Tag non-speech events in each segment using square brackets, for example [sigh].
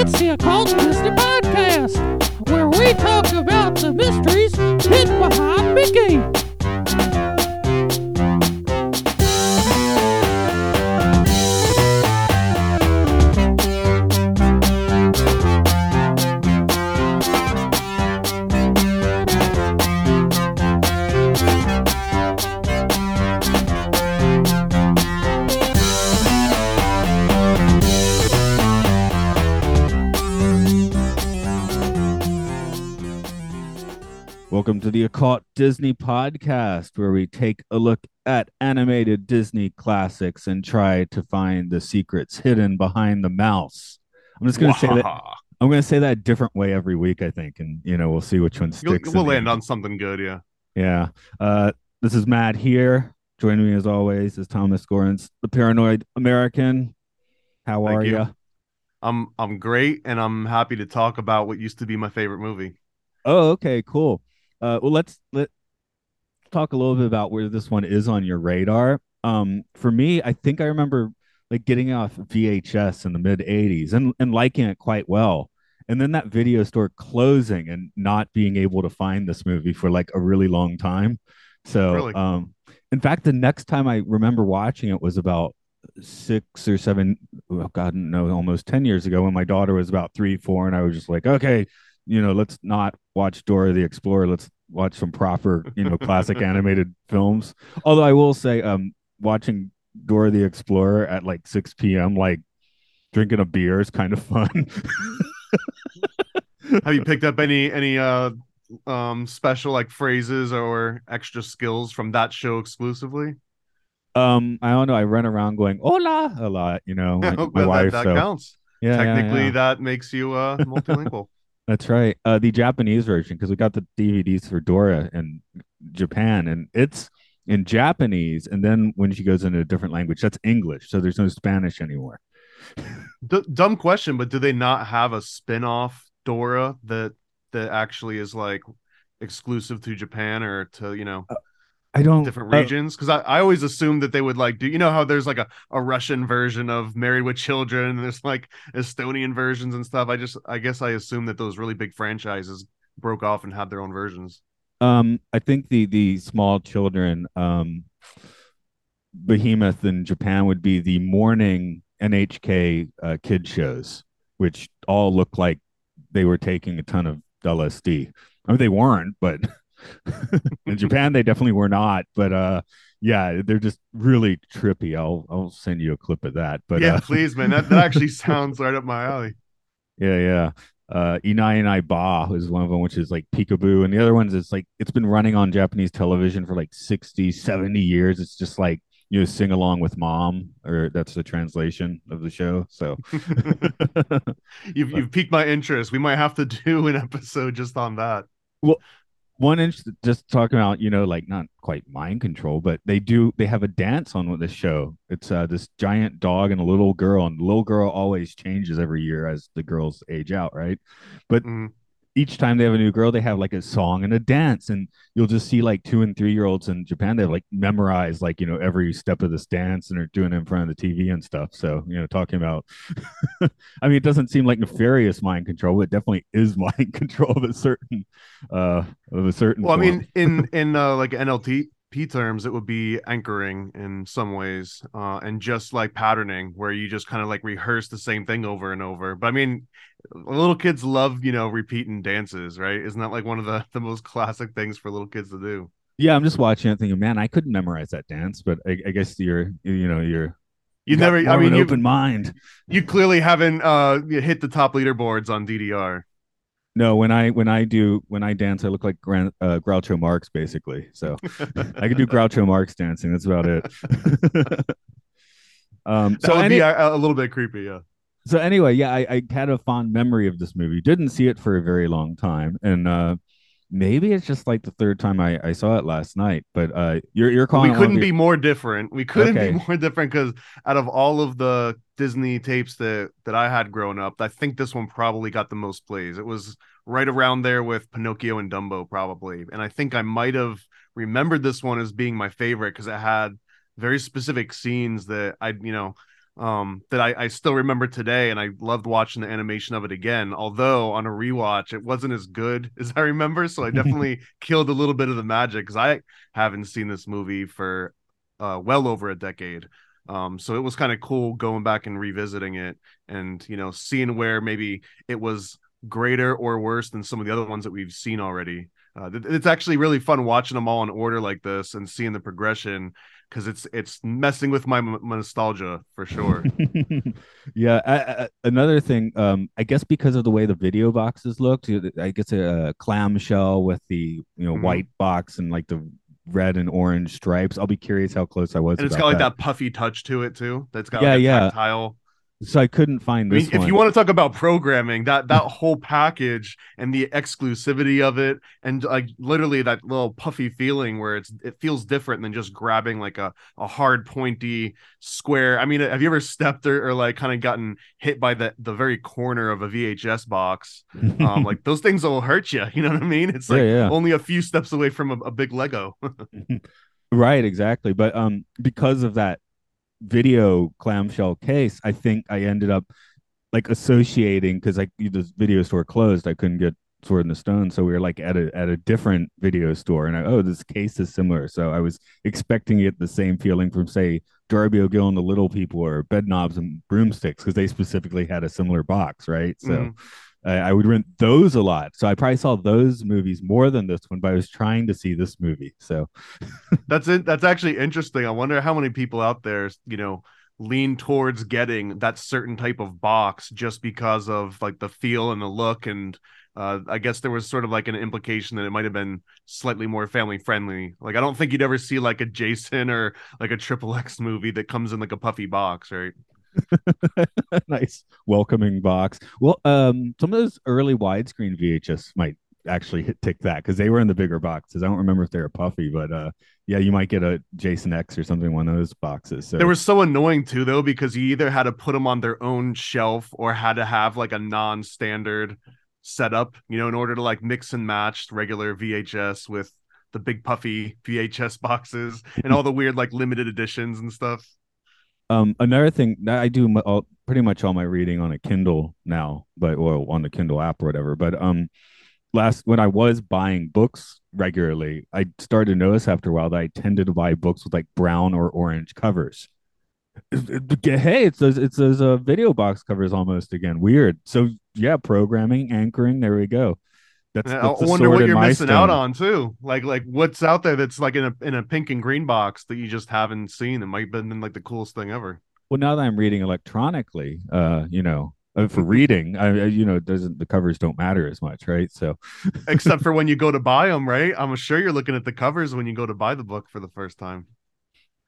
It's the Occult Disney Podcast, where we talk about the mysteries hidden behind Mickey. Welcome to the Occult Disney Podcast, where we take a look at animated Disney classics and try to find the secrets hidden behind the mouse. I'm just going to say that I'm going to say that a different way every week, I think, and you know we'll see which one You'll- sticks. We'll land end. on something good, yeah. Yeah. Uh, this is Matt here. Joining me as always is Thomas Gorens, the Paranoid American. How Thank are you. you? I'm I'm great, and I'm happy to talk about what used to be my favorite movie. Oh, okay, cool. Uh, well, let's let talk a little bit about where this one is on your radar. Um, for me, I think I remember like getting off VHS in the mid '80s and and liking it quite well, and then that video store closing and not being able to find this movie for like a really long time. So, Really? um, in fact, the next time I remember watching it was about six or seven, oh God, no, almost 10 years ago when my daughter was about three, four, and I was just like, okay, you know, let's not watch Dora the Explorer. Let's watch some proper, you know, classic [laughs] animated films. Although I will say, um, watching Dora the Explorer at like 6 p.m., like drinking a beer is kind of fun. [laughs] Have you picked up any any uh um special like phrases or extra skills from that show exclusively? um, I don't know. I run around going hola a lot, you know, [laughs] my, my that, wife. that so counts. yeah, yeah, Technically, yeah. that makes you uh multilingual. That's right. Uh, the Japanese version, because we got the DVDs for Dora in Japan, and it's in Japanese. And then when she goes into a different language, that's English. So there's no Spanish anymore. [laughs] D- dumb question, but do they not have a spin-off Dora that that actually is like exclusive to Japan or to you know I don't. different uh, regions because I, I always assumed that they would like do you know how there's like a, a russian version of married with children and there's like estonian versions and stuff i just i guess i assumed that those really big franchises broke off and had their own versions um, I think the the small children, um, behemoth in Japan would be the morning NHK uh, kid shows, which all look like they were taking a ton of LSD. I mean, they weren't, but [laughs] [laughs] in Japan they definitely were not. But uh, yeah, they're just really trippy. I'll I'll send you a clip of that. But yeah uh, please man that, that actually [laughs] sounds right up my alley yeah, yeah. Uh, Inai and I Ba is one of them, which is like peekaboo. And the other ones, is like, it's been running on Japanese television for like 60, 70 years. It's just like, you know, sing along with mom, or that's the translation of the show. So, [laughs] you've, you've piqued my interest we might have to do an episode just on that one inch, just talking about, you know, like not quite mind control, but they do, they have a dance on with this show. It's uh, this giant dog and a little girl, and the little girl always changes every year as the girls age out, right? But Mhm. Each time they have a new girl, they have like a song and a dance, and you'll just see like two and three year olds in Japan. They have like memorized like you know every step of this dance, and are doing it in front of the TV and stuff. So you know, talking about, [laughs] I mean, it doesn't seem like nefarious mind control, but it definitely is [laughs] mind control of a certain, uh, of a certain. well i mean in [laughs] in uh, like NLP terms it would be anchoring in some ways uh and just like patterning where you just kind of like rehearse the same thing over and over but i mean little kids love you know repeating dances right isn't that like one of the the most classic things for little kids to do yeah, I'm just watching it, thinking, man, I couldn't memorize that dance, but I, I guess you're, you know, you're. you never i mean you open mind. you clearly haven't uh hit the top leaderboards on ddr No, when I when I do when I dance, I look like Gran, uh, Groucho Marx, basically. So I can do [laughs] Groucho Marx dancing. That's about it. [laughs] um, that so would any, be a, a little bit creepy yeah so anyway, yeah, I, I had a fond memory of this movie. Didn't see it for a very long time, and uh, maybe it's just like the third time I, I saw it last night. But uh, you're you're calling. we it one of couldn't your- be more different. We couldn't Okay. be more different because out of all of the Disney tapes that that I had growing up, I think this one probably got the most plays. It was right around there with Pinocchio and Dumbo, probably. And I think I might have remembered this one as being my favorite because it had very specific scenes that I, you know, um, that I, I still remember today, and I loved watching the animation of it again. Although on a rewatch, it wasn't as good [laughs] as I remember, so I [laughs] definitely killed a little bit of the magic because I haven't seen this movie for uh, well over a decade. Um, so it was kind of cool going back and revisiting it, and you know, seeing where maybe it was greater or worse than some of the other ones that we've seen already. Uh, it's actually really fun watching them all in order like this and seeing the progression because it's it's messing with my, m- nostalgia for sure. [laughs] yeah, I, I, another thing, um, I guess because of the way the video boxes looked, I guess a, a clamshell with the you know mm-hmm. white box and like the red and orange stripes. I'll be curious how close I was. And it's got like that. that puffy touch to it too. That's got yeah, like yeah. tactile so I couldn't find this. I mean, if you want to talk about programming, that that whole package and the exclusivity of it, and like literally that little puffy feeling where it's it feels different than just grabbing like a a hard pointy square. I mean, have you ever stepped or, or like kind of gotten hit by the the very corner of a VHS box? [laughs] um, like those things will hurt you. You know what I mean? It's like yeah, yeah. only a few steps away from a, a big Lego. [laughs] right, exactly. But um, because of that video clamshell case, I think I ended up like associating because like the video store closed, I couldn't get Sword in the Stone, so we were like at a at a different video store, and I oh this case is similar, so I was expecting it the same feeling from say Darby O'Gill and the Little People or Bedknobs and Broomsticks because they specifically had a similar box, right? So. Mm I, I would rent those a lot. So I probably saw those movies more than this one, but I was trying to see this movie. So [laughs] that's it. That's actually interesting. I wonder how many people out there, you know, lean towards getting that certain type of box just because of like the feel and the look and uh, I guess there was sort of like an implication that it might have been slightly more family friendly. Like I don't think you'd ever see like a Jason or like a Triple X movie that comes in like a puffy box, right? [laughs] nice welcoming box. Well, um, some of those early widescreen VHS might actually hit tick that because they were in the bigger boxes. I don't remember if they were puffy, but uh, yeah, you might get a Jason X or something one of those boxes. So they were so annoying too, though, because you either had to put them on their own shelf or had to have like a non-standard setup, you know, in order to like mix and match regular VHS with the big puffy VHS boxes and all the weird like limited editions and stuff. Um, another thing I do all, pretty much all my reading on a Kindle now, but well on the Kindle app or whatever. But um, last when I was buying books regularly, I started to notice after a while that I tended to buy books with like brown or orange covers. Hey, it's those it's those uh, video box covers almost again. Weird. So yeah, programming, anchoring. There we go. That's, that's I wonder what you're missing stone. out on too. Like like what's out there that's like in a in a pink and green box that you just haven't seen. It might have been like the coolest thing ever. Well, now that I'm reading electronically, uh, you know, uh, for reading, I, you know, doesn't the covers don't matter as much, right? So, [laughs] except for when you go to buy them, right? I'm sure you're looking at the covers when you go to buy the book for the first time.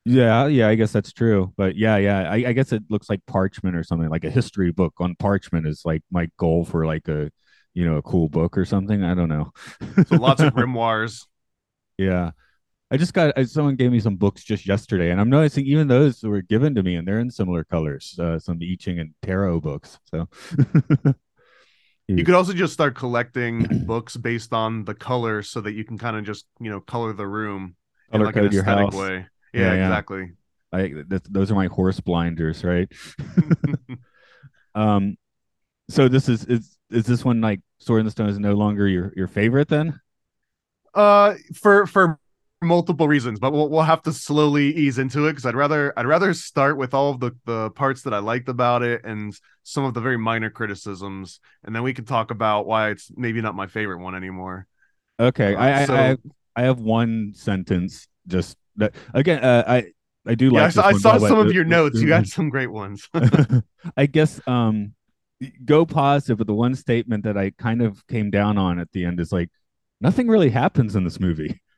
Yeah, yeah, I guess that's true. But yeah, yeah, I, I guess it looks like parchment or something. Like a history book on parchment is like my goal for like a you know a cool book or something. I don't know. [laughs] so lots of [laughs] grimoires. Yeah. I just got someone gave me some books just yesterday, and I'm noticing even those were given to me, and they're in similar colors. Uh, some I Ching and tarot books. So [laughs] you could also just start collecting [clears throat] books based on the color, so that you can kind of just you know color the room color in like an aesthetic way. Yeah, yeah, exactly. I those are my horse blinders, right? um, so this is is is this one like Sword in the Stone is no longer your your favorite then? Uh, for for multiple reasons, but we'll we'll have to slowly ease into it because I'd rather I'd rather start with all of the the parts that I liked about it and some of the very minor criticisms, and then we can talk about why it's maybe not my favorite one anymore. Okay, uh, I, so... I, I have one sentence just that again uh, I I do like. Yeah, I, I saw some of your notes. You got some great ones. [laughs] I guess um go positive, but the one statement that I kind of came down on at the end is like, nothing really happens in this movie. [laughs]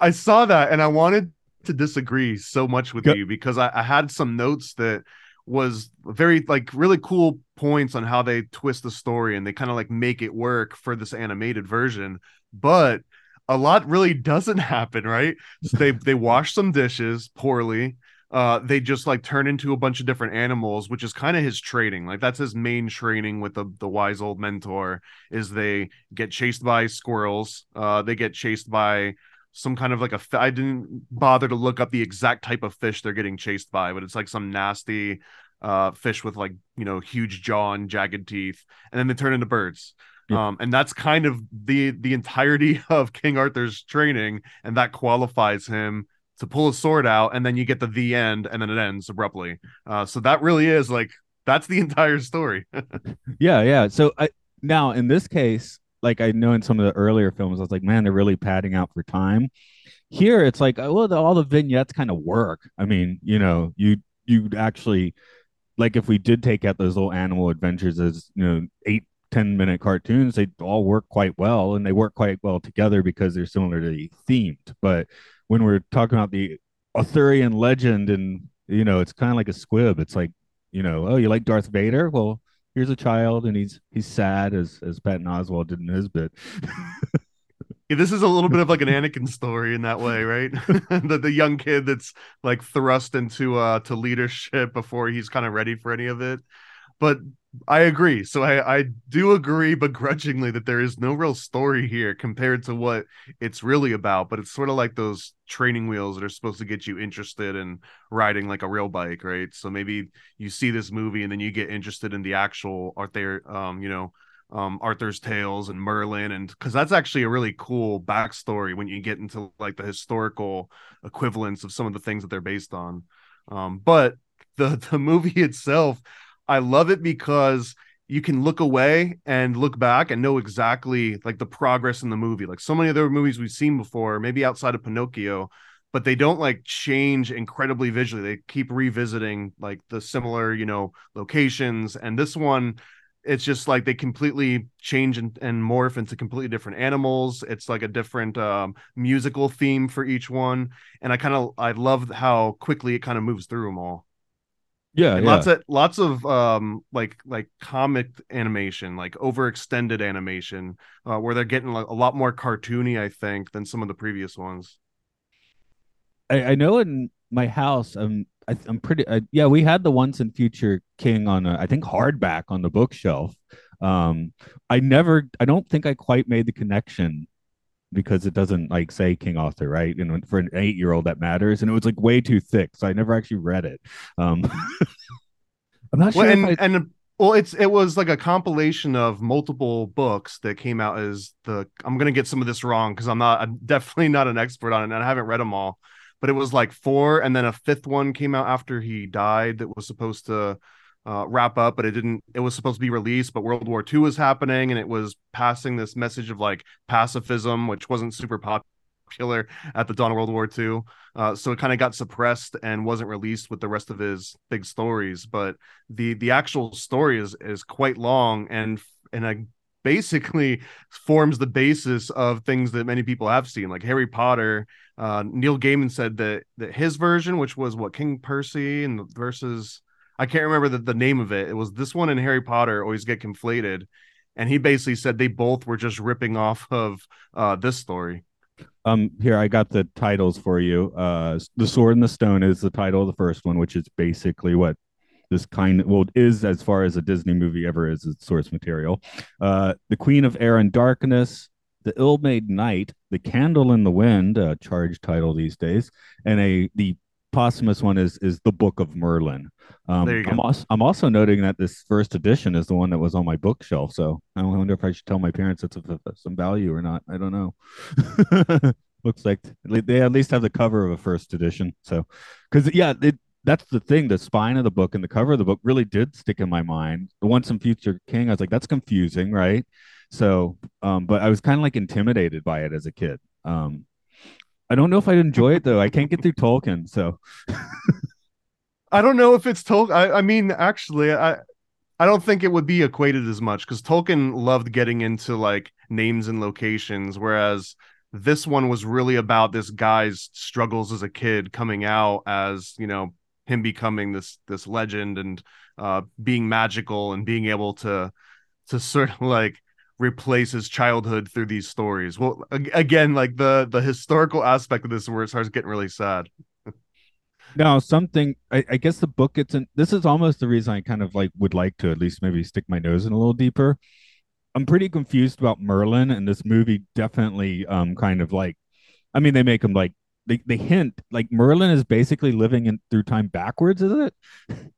I saw that and I wanted to disagree so much with go- you because I, I had some notes that was very like really cool points on how they twist the story and they kind of like make it work for this animated version but a lot really doesn't [laughs] happen right so they they wash some dishes poorly uh they just like turn into a bunch of different animals which is kind of his training like that's his main training with the, the wise old mentor is they get chased by squirrels uh they get chased by some kind of like a I didn't bother to look up the exact type of fish they're getting chased by, but it's like some nasty uh fish with like you know huge jaw and jagged teeth, and then they turn into birds. Yeah. Um, and that's kind of the the entirety [laughs] of King Arthur's training, and that qualifies him to pull a sword out, and then you get the the end, and then it ends abruptly. Uh, so that really is like that's the [laughs] entire story. [laughs] yeah, yeah. So I now in this case, like I know in some of the earlier films, I was like, man, they're really padding out for time. Here, it's like, well, the, all the vignettes kind of work. I mean, you know, you you actually like if we did take out those little animal adventures as you know eight 10 minute cartoons they all work quite well and they work quite well together because they're similarly themed but when we're talking about the arthurian legend and you know it's kind of like a squib it's like you know oh you like darth vader well here's a child and he's he's sad as as patton oswalt did in his bit [laughs] yeah, this is a little bit of like an Anakin story in that way, right? [laughs] the the young kid that's like thrust into uh to leadership before he's kind of ready for any of it. But I agree. So I, I do agree begrudgingly that there is no real story here compared to what it's really about. But it's sort of like those training wheels that are supposed to get you interested in riding like a real bike, right? So maybe you see this movie and then you get interested in the actual Arthur, um, you know, um, Arthur's tales and Merlin, and because that's actually a really cool backstory when you get into like the historical equivalents of some of the things that they're based on. Um, but the [laughs] the movie itself I love it because you can look away and look back and know exactly like the progress in the movie. Like so many other movies we've seen before, maybe outside of Pinocchio, but they don't like change incredibly visually. They keep revisiting like the similar, you know, locations. And this one, it's just like they completely change and, and morph into completely different animals. It's like a different um, musical theme for each one. And I kind of I love how quickly it kind of moves through them all. Yeah, yeah, lots of lots of um like like comic animation, like overextended animation, uh, where they're getting like, a lot more cartoony, I think, than some of the previous ones. I, I know in my house, I'm I, am pretty uh, yeah. We had the Once and Future King on a, I think hardback on the bookshelf. Um, I never, I don't think I quite made the connection because it doesn't like say King Arthur, right? And for an eight year old that matters. And it was like way too thick. So I never actually read it. Um [laughs] I'm not sure. Well, and, I... and well, it's it was like a compilation of multiple books that came out as the I'm gonna get some of this wrong because I'm not I'm definitely not an expert on it and I haven't read them all. But it was like four, and then a fifth one came out after he died that was supposed to uh, wrap up, but it didn't. It was supposed to be released, but World War II was happening, and it was passing this message of like pacifism, which wasn't super popular at the dawn of World War II. Uh, so it kind of got suppressed and wasn't released with the rest of his big stories. But the the actual story is is quite long and and a basically forms the basis of things that many people have seen, like Harry Potter. Uh, Neil Gaiman said that that his version, which was what King Percy and versus I can't remember the, the name of it. It was this one and Harry Potter always get conflated. And he basically said they both were just ripping off of uh, this story. Um, here I got the titles for you. Uh, the Sword and the Stone is the title of the first one, which is basically what this kind of, well is as far as a Disney movie ever is its source material. Uh, the Queen of Air and Darkness, the Ill-Made Knight, the Candle in the Wind, a charge title these days, and a the posthumous one is is the Book of Merlin. Um, there you I'm. Also, I'm also noting that this first edition is the one that was on my bookshelf. So I wonder if I should tell my parents it's of some value or not. I don't know. [laughs] Looks like they at least have the cover of a first edition. So, because yeah, it, that's the thing. The spine of the book and the cover of the book really did stick in my mind. The Once and Future King, I was like, that's confusing, right? So, um, but I was kind of like intimidated by it as a kid. Um, I don't know if I'd enjoy it though. I can't get through Tolkien, so [laughs] I don't know if it's Tolkien. I, I mean, actually, I I don't think it would be equated as much because Tolkien loved getting into like names and locations, whereas this one was really about this guy's struggles as a kid coming out as you know him becoming this this legend and uh being magical and being able to to sort of like replace his childhood through these stories. Well, again, like the the historical aspect of this where it starts getting really sad. now, something I, I guess the book gets in. This is almost the reason I kind of like would like to at least maybe stick my nose in a little deeper. I'm pretty confused about Merlin, and this movie definitely um kind of like I mean, they make him like they, they hint like Merlin is basically living in through time backwards, is it? [laughs]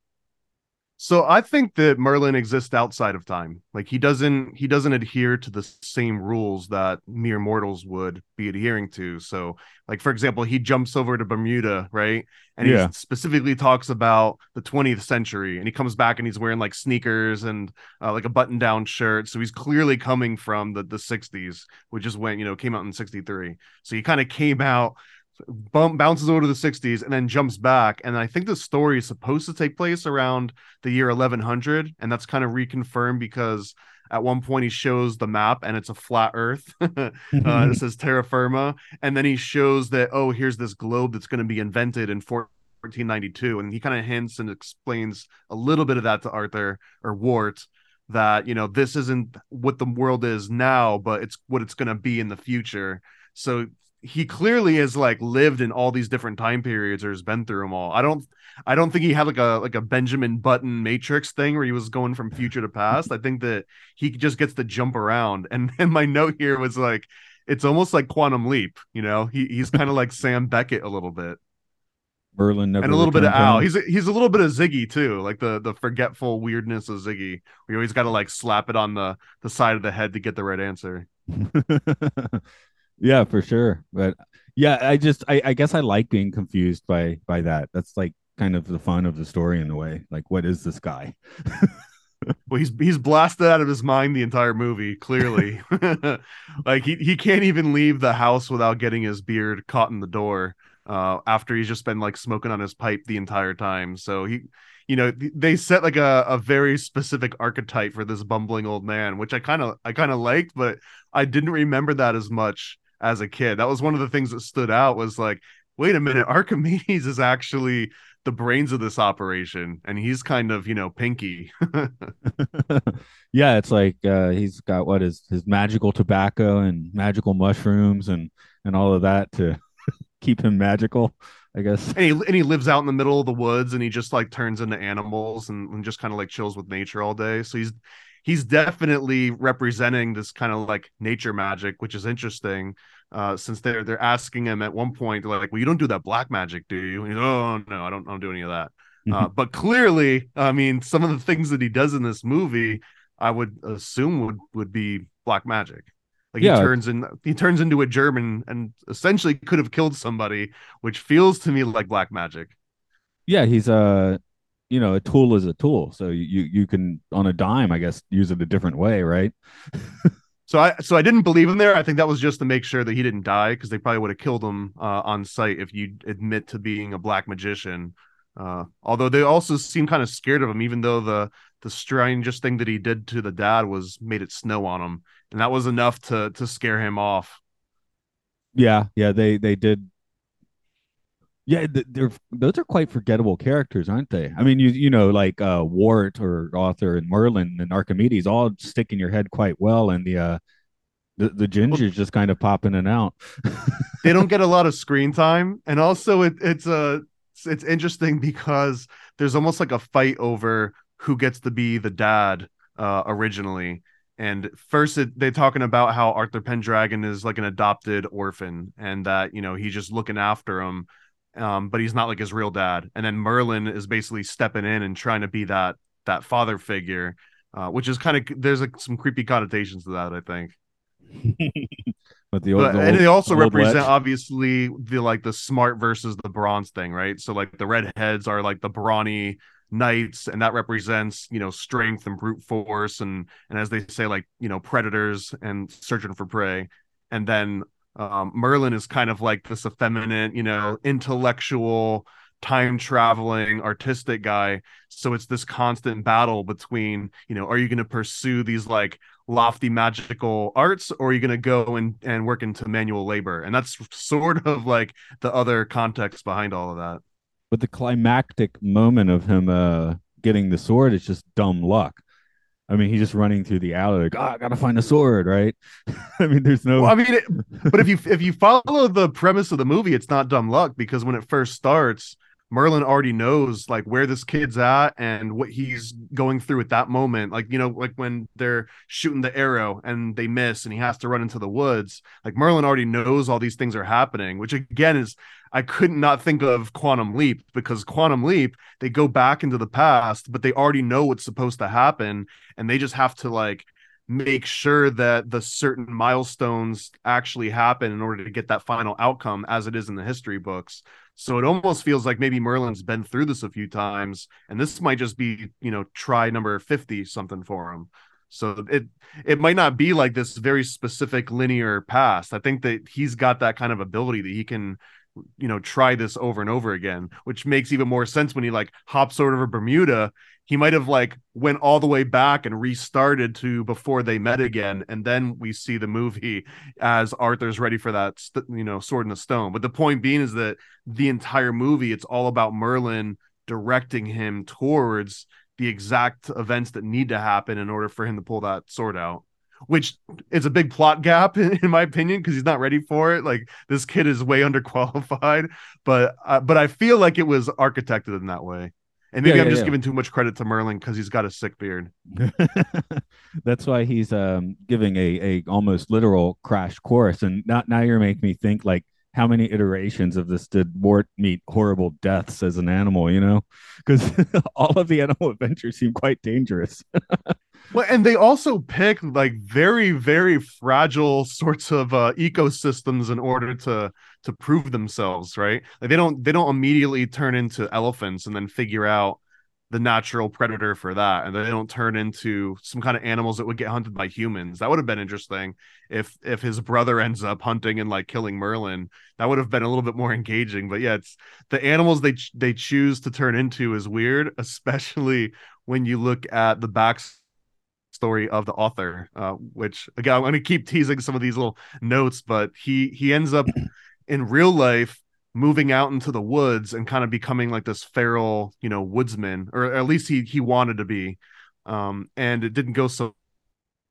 So I think that Merlin exists outside of time. Like he doesn't he doesn't adhere to the same rules that mere mortals would be adhering to. So like for example, he jumps over to Bermuda, right? And Yeah. he specifically talks about the 20th century and he comes back and he's wearing like sneakers and uh, like a button-down shirt. So he's clearly coming from the the 60s, which is when, you know, came out in 63. So he kind of came out bump bounces over to the 60s and then jumps back. And i think the story is supposed to take place around the year 1100 and that's kind of reconfirmed because at one point he shows the map and it's a flat earth. [laughs] Uh, it says terra firma. And then he shows that oh here's this globe that's going to be invented in 1492 and he kind of hints and explains a little bit of that to arthur or wart that you know this isn't what the world is now but it's what it's going to be in the future. So he clearly has like lived in all these different time periods or has been through them all. I don't I don't think he had like a like a Benjamin Button Matrix thing where he was going from future to past. I think that he just gets to jump around. [laughs] And and my note here was like it's almost like Quantum Leap, you know. He he's kind of like Sam Beckett a little bit. Merlin never and a little bit of Al. home. He's a, he's a little bit of Ziggy too, like the the forgetful weirdness of Ziggy. We always got to like slap it on the the side of the head to get the right answer. [laughs] yeah, for sure. But yeah, I just I, I guess I like being confused by by that. That's like kind of the fun of the story in a way. Like, what is this guy? [laughs] Well, he's he's blasted out of his mind the entire movie. Clearly, [laughs] [laughs] like he he can't even leave the house without getting his beard caught in the door. Uh, after he's just been like smoking on his pipe the entire time. So he, you know, they set like a, a very specific archetype for this bumbling old man, which I kind of I kind of liked, but I didn't remember that as much as a kid. That was one of the things that stood out. Was like, wait a minute, Archimedes is actually the brains of this operation, and he's kind of you know Pinky. [laughs] yeah, it's like uh, he's got what is his magical tobacco and magical mushrooms and and all of that to [laughs] keep him magical, I guess. and he and he lives out in the middle of the woods and he just like turns into animals and, and just kind of like chills with nature all day so he's he's definitely representing this kind of like nature magic which is interesting uh since they're they're asking him at one point like well you don't do that black magic do you? And he's oh no i don't i don't do any of that. Uh, but clearly i mean some of the things that he does in this movie i would assume would would be black magic. Like Yeah. he turns in he turns into a german and essentially could have killed somebody which feels to me like black magic. Yeah, he's a you know a tool is a tool, so you you can on a dime, I guess, use it a different way, right? [laughs] So I so I didn't believe him there. I think that was just to make sure that he didn't die because they probably would have killed him uh, on site if you admit to being a black magician. Uh, although they also seem kind of scared of him, even though the the strangest thing that he did to the dad was made it snow on him, and that was enough to to scare him off. Yeah, yeah, they they did. Yeah, they're those are quite forgettable characters, aren't they? I mean, you you know, like uh Wart or Arthur and Merlin and Archimedes all stick in your head quite well, and the uh the the gingers just kind of pop in and out. [laughs] they don't get a lot of screen time and also it, it's a it's, it's interesting because there's almost like a fight over who gets to be the dad uh originally and first it, they're talking about how arthur pendragon is like an adopted orphan and that you know he's just looking after him um but he's not like his real dad. And then merlin is basically stepping in and trying to be that that father figure uh, which is kind of there's like some creepy connotations to that i think. [laughs] But the old, but, the and old- they also old represent obviously the like the smart versus the bronze thing, right? So like the redheads are like the brawny knights, and that represents you know strength and brute force, and and as they say, like you know predators and searching for prey, and then um, Merlin is kind of like this effeminate, you know, intellectual, time traveling, artistic guy. So it's this constant battle between, you know, are you going to pursue these like lofty magical arts or are you going to go and, and work into manual labor? And that's sort of like the other context behind all of that. but the climactic moment of him uh getting the sword is just dumb luck. I mean, he's just running through the alley like, oh, I gotta find a sword, right? [laughs] I mean, there's no Well, I mean, it, but if you if you follow the premise of the movie, it's not dumb luck because when it first starts, Merlin already knows like where this kid's at and what he's going through at that moment. Like, you know, like when they're shooting the arrow and they miss and he has to run into the woods. Like Merlin already knows all these things are happening, which again is I couldn't not think of Quantum Leap because Quantum Leap, they go back into the past, but they already know what's supposed to happen and they just have to like make sure that the certain milestones actually happen in order to get that final outcome as it is in the history books. So it almost feels like maybe Merlin's been through this a few times and this might just be, you know, try number 50 something for him. So it it might not be like this very specific linear past. I think that he's got that kind of ability that he can you know try this over and over again which makes even more sense when he like hops over Bermuda. He might have like went all the way back and restarted to before they met again and then we see the movie as arthur's ready for that you know sword in the stone. But the point being is that the entire movie it's all about merlin directing him towards the exact events that need to happen in order for him to pull that sword out which is a big plot gap in, [laughs] in my opinion because he's not ready for it like this kid is way [laughs] underqualified but uh, but i feel like it was architected in that way and maybe Yeah, I'm yeah, just yeah. giving too much credit to Merlin because he's got a sick beard. [laughs] That's why he's um giving a a almost literal crash course. And not now you're making me think like how many iterations of this did Wart meet horrible deaths as an animal, you know? Because all of the animal adventures seem quite dangerous. Well, and they also pick like very, very fragile sorts of uh, ecosystems in order to to prove themselves, right? Like they don't they don't immediately turn into elephants and then figure out the natural predator for that, and they don't turn into some kind of animals that would get hunted by humans. That would have been interesting if if his brother ends up hunting and like killing Merlin. That would have been a little bit more engaging. But yeah, it's the animals they they choose to turn into is weird, [laughs] especially when you look at the backs story of the author uh, which again i'm going to keep teasing some of these little notes but he he ends up in real life moving out into the woods and kind of becoming like this feral you know woodsman or at least he he wanted to be. Um and it didn't go so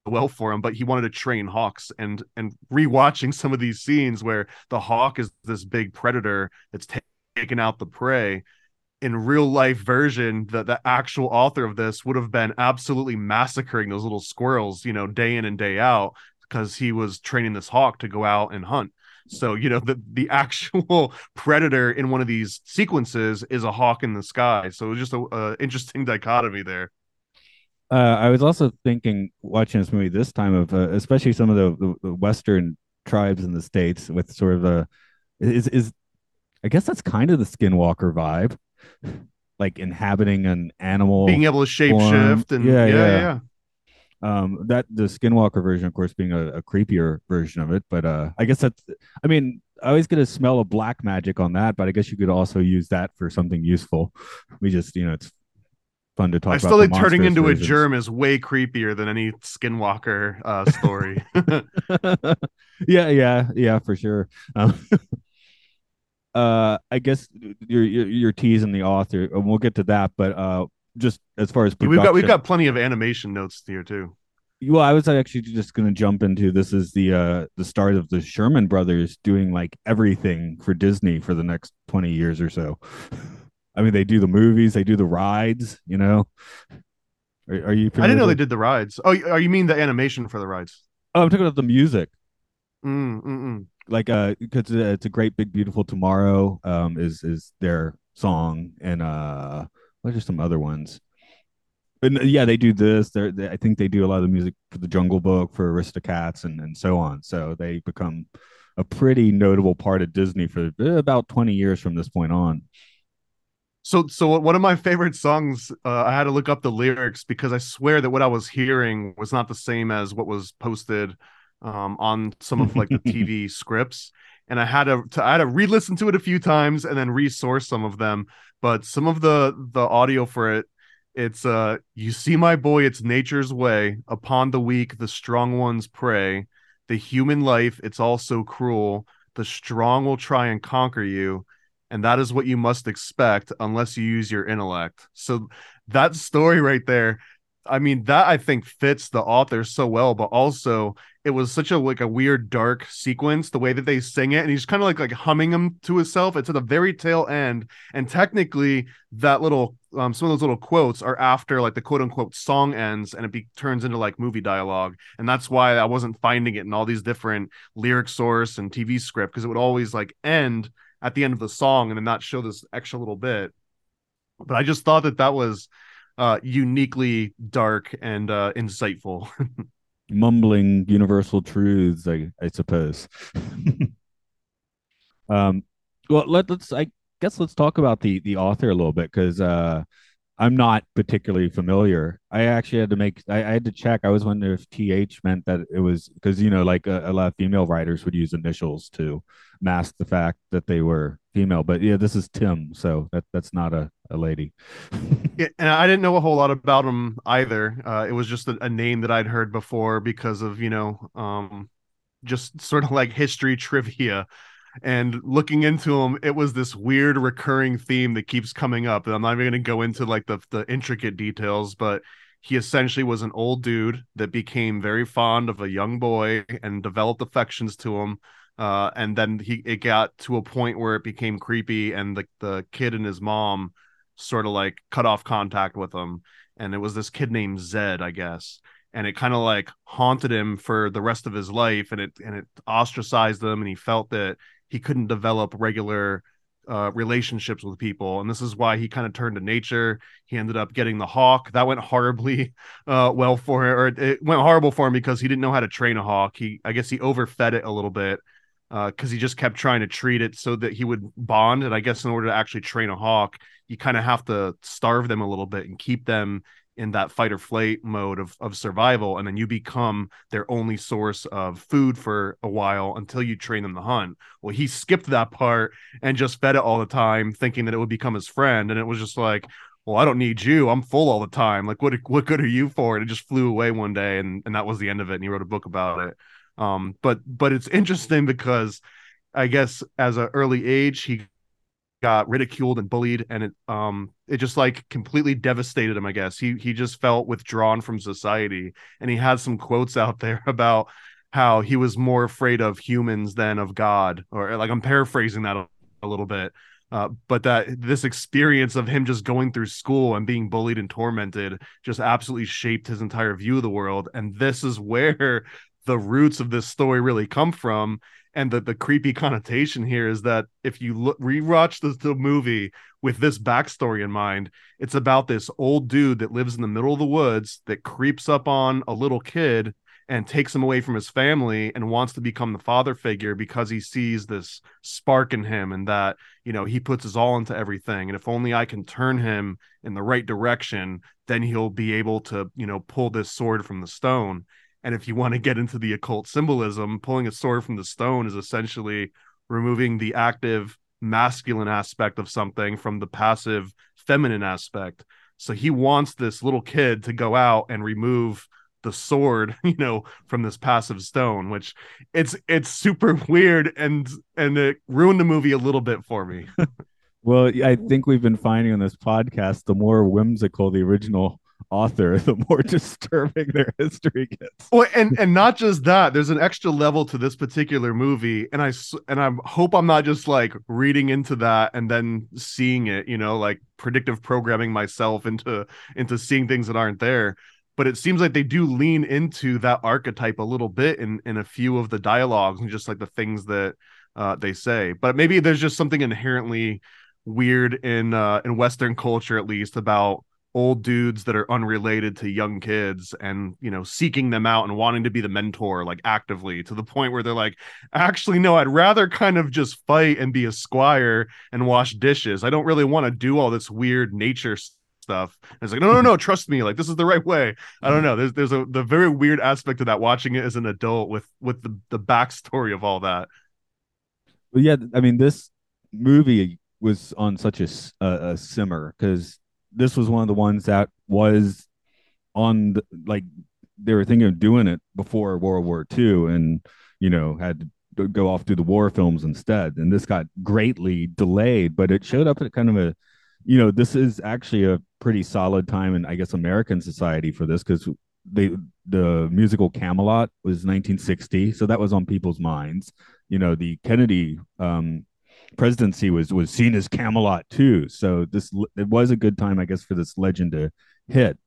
well for him but he wanted to train hawks. And and rewatching some of these scenes where the hawk is this big predator that's ta- taking out the prey in real life version that the actual author of this would have been absolutely massacring those little squirrels you know day in and day out because he was training this hawk to go out and hunt. So you know the the [laughs] actual predator in one of these sequences is a hawk in the sky. So it was just a, a interesting [laughs] dichotomy there. Uh, I was also thinking watching this movie this time of uh, especially some of the, the, Western tribes in the states with sort of a is is I guess that's kind of the Skinwalker vibe, like inhabiting an animal. being able to shape form. shift and Yeah, yeah yeah. yeah, um, that the Skinwalker version, of course, being a, a creepier version of it. But uh, I guess that's I mean I always get a smell of black magic on that, but I guess you could also use that for something useful. We just you know it's fun to talk. I still think turning into versions. a germ is way creepier than any skinwalker uh story [laughs] [laughs] [laughs] yeah, yeah, yeah, for sure. Um, uh, I guess you're, you're you're teasing the author, and we'll get to that. But uh, just as far as we've got we've got plenty of animation notes here too well, I was actually just going to jump into this is the uh the start of the Sherman Brothers doing like everything for Disney for the next twenty years or so. [laughs] I mean, they do the movies, they do the rides. You know, are, are you? I didn't know they did the rides. Oh, you- oh, you mean the animation for the rides? Oh, I'm talking about the music. Mm, mm, mm. Like uh because it's a great big beautiful tomorrow um is is their song and uh what are some other ones? And uh, yeah they do this they're they, i think they do a lot of the music for the jungle book for aristocats and and so on. So they become a pretty notable part of disney for uh, about 20 years from this point on. So, so one of my favorite songs, uh, I had to look up the lyrics because I swear that what I was hearing was not the same as what was posted um, on some of like the [laughs] TV scripts, and I had to, to I had to re-listen to it a few times and then resource some of them. But some of the the audio for it, it's uh, you see my boy, it's nature's way. Upon the weak, the strong ones prey. The human life, it's all so cruel. The strong will try and conquer you and that is what you must expect unless you use your intellect. So that story right there, I mean, that I think fits the author so well, but also it was such a like a weird dark sequence, the way that they sing it, and he's kind of like like humming them to himself. It's at the very tail end, and technically that little um some of those little quotes are after like the quote unquote song ends, and it be, turns into like movie dialogue, and that's why I wasn't finding it in all these different lyric source and TV script because it would always like end at the end of the song and then not show this extra little bit. But I just thought that that was uh uniquely dark and uh insightful. [laughs] Mumbling universal truths i i suppose. [laughs] Um well let, let's i guess let's talk about the the author a little bit because uh i'm not particularly familiar. I actually had to make i, I had to check. I was wondering if th meant that it was because you know like a, a lot of female writers would use initials to mask the fact that they were female. But yeah this is tim so that that's not a, a lady yeah, and I didn't know a whole lot about him either. Uh, it was just a, a, name that I'd heard before because of you know, um, just sort of like history trivia. And looking into him, it was this weird recurring theme that keeps coming up. And I'm not even going to go into like the the intricate details, but he essentially was an old dude that became very fond of a young boy and developed affections to him. Uh, and then he it got to a point where it became creepy, and the the kid and his mom sort of like cut off contact with him and it was this kid named Zed, I guess. And it kind of like haunted him for the rest of his life and it and it ostracized him and he felt that he couldn't develop regular uh, relationships with people and this is why he kind of turned to nature he ended up getting the hawk that went horribly [laughs] uh, well for him or it went horrible for him because he didn't know how to train a hawk he i guess he overfed it a little bit because uh, he just kept trying to treat it so that he would bond. And I guess in order to actually train a hawk, you kind of have to starve them a little bit and keep them in that fight or flight mode of, of survival. And then you become their only source of food for a while until you train them to hunt. Well, he skipped that part and just fed it all the time, thinking that it would become his friend. And it was just like, well, I don't need you. I'm full all the time. Like, what what good are you for? And it just flew away one day, and and that was the end of it. And he wrote a book about it. Um, but but it's interesting because I guess as an early age he got ridiculed and bullied, and it um it just like completely devastated him. I guess he he just felt withdrawn from society, and he had some quotes out [laughs] there about how he was more afraid of humans than of God, or like I'm paraphrasing that a, a little bit. Uh, but that this experience of him just going through school and being bullied and tormented just absolutely shaped his entire view of the world. And this is [laughs] where the roots of this story really come from. And the, the creepy [laughs] connotation here is that if you look rewatch the, the movie with this backstory in mind it's about this old dude that lives in the middle of the woods that creeps up on a little kid and takes him away from his family and wants to become the father figure because he sees this spark in him and that you know he puts his all into everything. And if only i can turn him in the right direction then he'll be able to you know pull this sword from the stone and if you want to get into the occult symbolism, pulling a sword from the stone is essentially removing the active masculine aspect of something from the passive feminine aspect. So he wants this little kid to go out and remove the sword, [laughs] you know, from this passive stone, which it's it's super [laughs] weird and and it ruined the movie a little bit for me. [laughs] well, I think we've been finding on this podcast the more whimsical the original author, [laughs] the more disturbing their history gets. Well, and and not just that, there's an extra level to this particular movie, and I and I hope I'm not just like reading into that and then seeing it, you know, like predictive programming myself into into seeing things that aren't there. But it seems like they do lean into that archetype a little bit in in a few of the dialogues and just like the things that uh, they say. But maybe there's just something inherently weird in uh, in Western culture, at least, about old dudes that are unrelated to young kids and you know seeking them out and wanting to be the mentor like actively to the point where they're like actually no i'd rather kind of just fight and be a squire and wash dishes. I don't really want to do all this weird nature stuff. And it's like no no no [laughs] trust me like this is the right way. I don't know. There's there's a the very weird aspect of that watching it as an adult with with the the backstory of all that. Well yeah i mean this movie was on such a, a, a simmer because this was one of the ones that was on the, like they were thinking of doing it before World War II and you know had to go off to the war films instead and this got greatly delayed but it showed up at kind of a you know this is actually a pretty solid time in I guess American society for this because they the musical Camelot was 1960, so that was on people's minds. You know, the Kennedy um, presidency was was seen as Camelot too, so this it was a good time, I guess, for this legend to hit.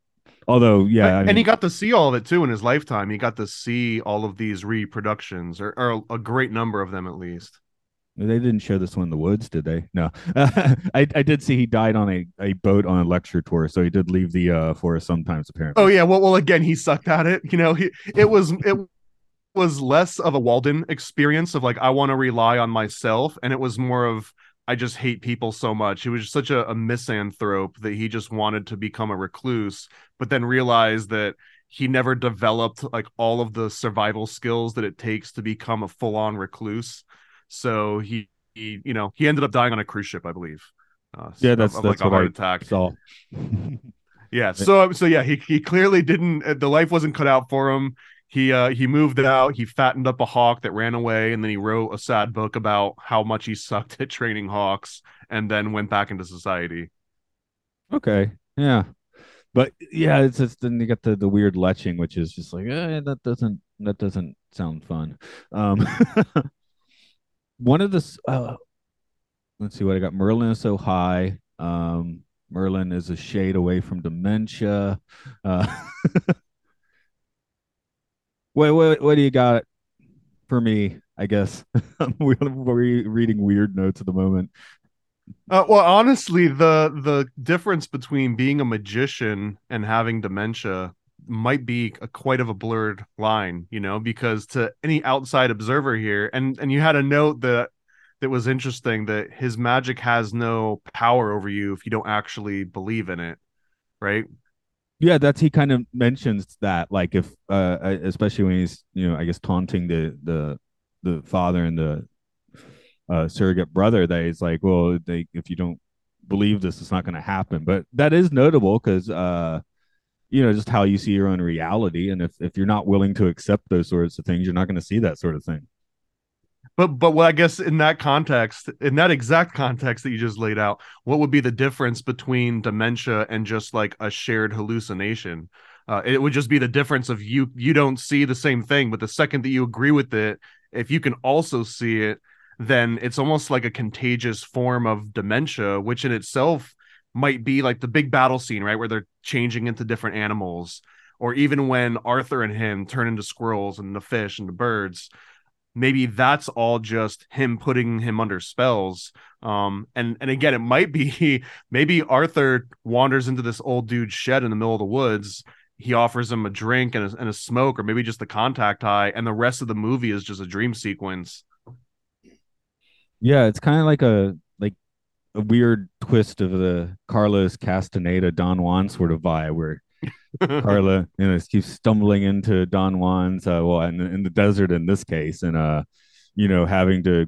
Although, yeah, I and mean, he got to see all of it too in his lifetime. He got to see all of these reproductions, or, or a great number of them at least. They didn't show this one in the woods, did they? No. [laughs] I, I did see he died on a, a boat on a lecture tour, so he did leave the uh, forest sometimes apparently. Oh yeah, well, well, again, he sucked at it. You know, he it was it was less of a Walden experience of like I want to rely on myself, and it was more of I just hate people so much. He was such a, a misanthrope that he just wanted to become a recluse, but then realized that he never developed like all of the survival skills that it takes to become a full-on recluse. So he, he you know, he ended up dying on a cruise ship, I believe. Uh, yeah, that's, of, that's like a heart I attack. saw. [laughs] yeah. So so yeah, he he clearly didn't. uh, The life wasn't cut out for him. He uh he moved it out. He fattened up a hawk that ran away, and then he wrote a sad book about how much he [laughs] sucked at training hawks, and then went back into society. Okay. Yeah. But yeah, it's just then you get the, the weird leching, which is just like, eh, that doesn't that doesn't sound fun. Um [laughs] one of the uh, let's see what I got. Merlin is so high. Um Merlin is a shade away from dementia. Uh [laughs] what, what what do you got for me? I guess [laughs] we're, reading weird notes at the moment. Uh, well, honestly, the the difference between being a magician and having dementia might be a, quite of a blurred line, you know, because to any outside observer here, and and you had a note that that was interesting that his magic has no power over you if you don't actually believe in it, right? Yeah, that's he kind of mentions that, like if uh, especially when he's you know I guess taunting the the the father and the uh, surrogate brother, that he's like, well, they if you don't believe this, it's not going to happen. But that is notable because uh, you know just how you see your own reality, and if if you're not willing to accept those sorts of things, you're not going to see that sort of thing. But but well, I guess in that context, in that exact context that you just laid out, what would be the difference between dementia and just like a shared hallucination? Uh, it would just be the difference of you you don't see the same thing, but the second that you agree with it, if you can also see it, then it's almost like a contagious form of dementia, which in itself might be like the big battle scene, right, where they're changing into different animals, or even when Arthur and him turn into squirrels and the fish and the birds maybe that's all just him putting him under spells. Um and and again it might be [laughs] maybe arthur wanders into this old dude's shed in the middle of the woods. He offers him a drink and a, and a smoke or maybe just the contact high and the rest of the movie is just a dream sequence. Yeah, it's kind of like a like a weird twist of the Carlos Castaneda Don Juan sort of vibe, where Carla, you know, keeps stumbling into Don Juan's, uh, well, in, in the desert in this case, and uh, you know, having to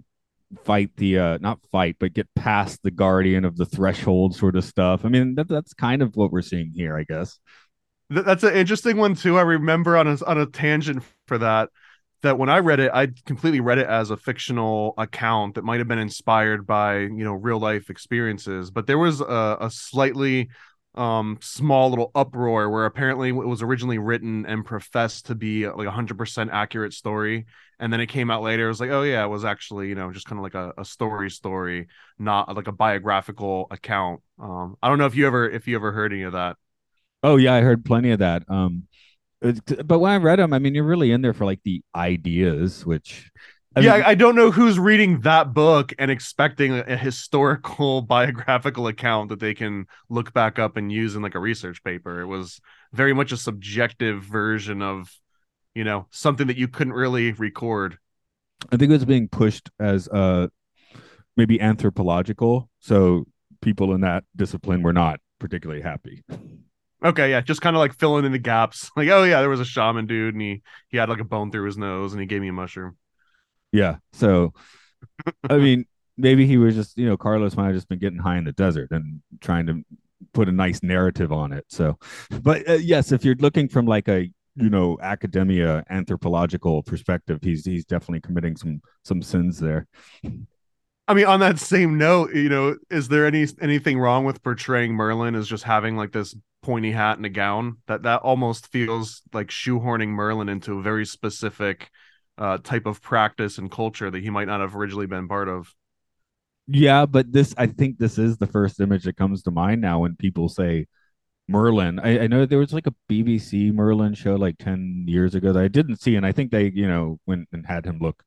fight the uh, not fight, but get past the guardian of the threshold sort of stuff. I mean, that, that's kind of what we're seeing here, I guess. Th- that's an interesting one too i remember on a on a tangent for that that when i read it i completely read it as a fictional account that might have been inspired by you know real life experiences but there was a, a slightly um small little uproar where apparently it was originally written and professed to be like a 100% accurate story. And then it came out later it was like oh yeah it was actually you know just kind of like a, a story story not like a biographical account. Um i don't know if you ever if you ever heard any of that. Oh yeah, I heard plenty of that. Um, but when I read them, I mean, you're really in there for like the ideas, which I yeah, mean, I don't know who's reading that book and expecting a, historical [laughs] biographical account that they can look back up and use in like a research paper. It was very much a subjective version of, you know, something that you couldn't really record. I think it was being pushed as uh maybe anthropological. So people in that discipline were not particularly happy. Okay, yeah, just kind of like filling in the gaps. Like, oh yeah, there was a shaman dude and he he had like a bone through his nose and he gave me a mushroom. Yeah. So I [laughs] mean, maybe he was just, you know, Carlos might have just been getting high in the desert and trying to put a nice narrative on it. So, but uh, yes, if you're looking from like a you know academia anthropological perspective, he's he's definitely committing some some sins there. I mean, on that same note, you know, is there any anything wrong with portraying Merlin as just having like this pointy hat and a gown? That that almost feels like shoehorning Merlin into a very specific uh, type of practice and culture that he might not have originally been part of. Yeah, but this I think this is the first image that comes to mind now when people say Merlin. I, I know there was like a BBC Merlin show like 10 years ago that I didn't see, and I think they, you know, went and had him look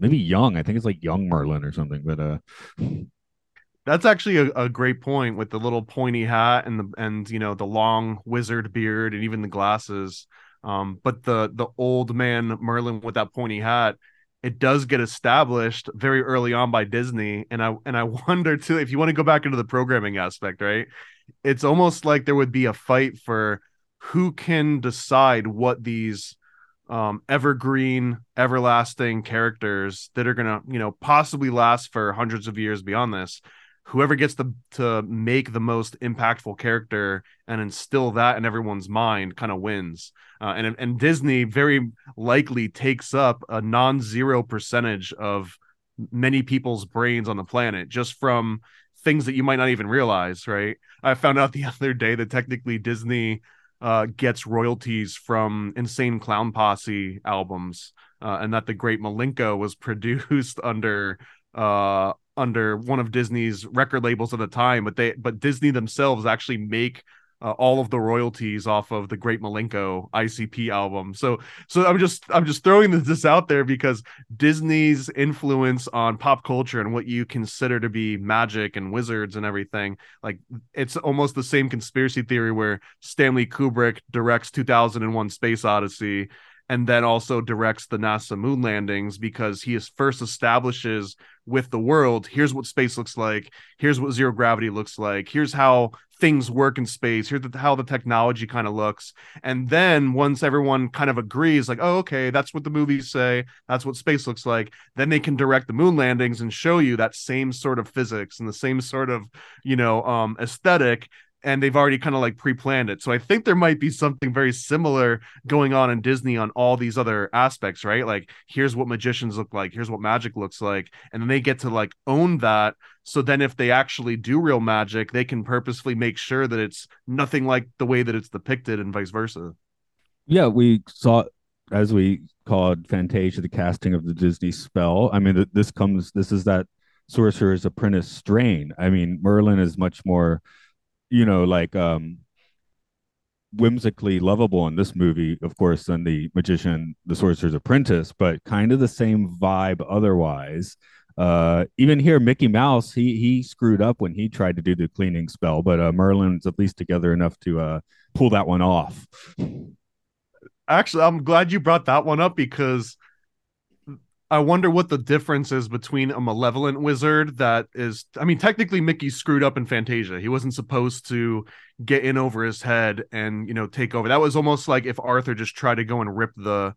maybe young. I think it's like young Merlin or something. But uh that's actually a, a great point with the little pointy hat and the and you know the long wizard beard and even the glasses. Um, but the the old man Merlin with that pointy hat, it does get established very early on by Disney. And I and I [laughs] wonder too if you want to go back into the programming aspect, right? It's almost like there would be a fight for who can decide what these um, evergreen, everlasting characters that are gonna, you know, possibly last for hundreds of years beyond this. Whoever gets to to make the most impactful character and instill that in everyone's mind kind of wins. Uh, and and Disney very likely takes up a non-zero percentage of many people's brains on the planet just from things that you might not even realize. Right? I found out [laughs] the other day that technically Disney uh, gets royalties from Insane Clown Posse albums, uh, and that the Great Milenko was [laughs] produced under uh, under one of Disney's record labels at the time. But they but Disney themselves actually make uh, all of the royalties off of the Great Milenko ICP album. So so I'm just I'm just throwing [laughs] this out there because Disney's influence on pop culture and what you consider to be magic and wizards and everything, like it's almost the same conspiracy theory where Stanley Kubrick directs 2001 Space Odyssey and then also directs the NASA moon landings because he is first establishes with the world here's what space looks like here's what zero gravity looks like here's how things work in space here's how the technology kind of looks. And then once everyone kind of agrees like oh okay that's what the movies say that's what space looks like then they can direct the moon landings and show you that same sort of physics and the same sort of you know um aesthetic and they've already kind of like pre-planned it. So I think there might be something very similar going on in Disney on all these other aspects, right? Like here's what magicians look like, here's what magic looks like, and then they get to like own that. So then if they actually do real magic, they can purposefully make sure that it's nothing like the way that it's depicted and vice versa. Yeah, we saw as we called Fantasia the casting of the Disney spell. I mean, this comes this is that sorcerer's apprentice strain. I mean, Merlin is much more you know, like um whimsically lovable in this movie, of course, than the magician, the sorcerer's apprentice, but kind of the same vibe otherwise. Uh, even here, Mickey Mouse, he he screwed up when he tried to do the cleaning spell, but uh, Merlin's at least together enough to uh, pull that one off. Actually, I'm glad you brought that one up because I wonder what the difference is between a malevolent wizard that is I mean technically Mickey screwed up in Fantasia. He wasn't supposed to get in over his head and you know take over. That was almost like if Arthur just tried to go and rip the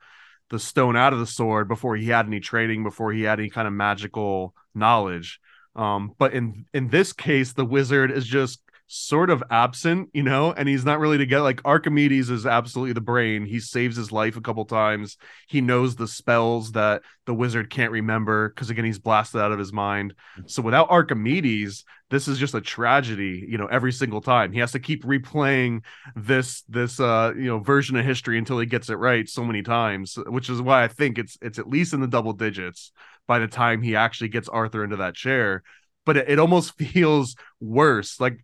the stone out of the sword before he had any training, before he had any kind of magical knowledge. Um, but in in this case, the wizard is just sort of absent, you know, and he's not really together. Like Archimedes is absolutely the brain. He saves his life a couple times. He knows the spells that the wizard can't remember because again he's blasted out of his mind. So without Archimedes, this is just a tragedy, you know, every single time. He has to keep replaying this this uh you know version of history until he gets it right so many times, which is why I think it's it's at least in the double digits by the time he actually gets Arthur into that chair. But it, it almost [laughs] feels worse. Like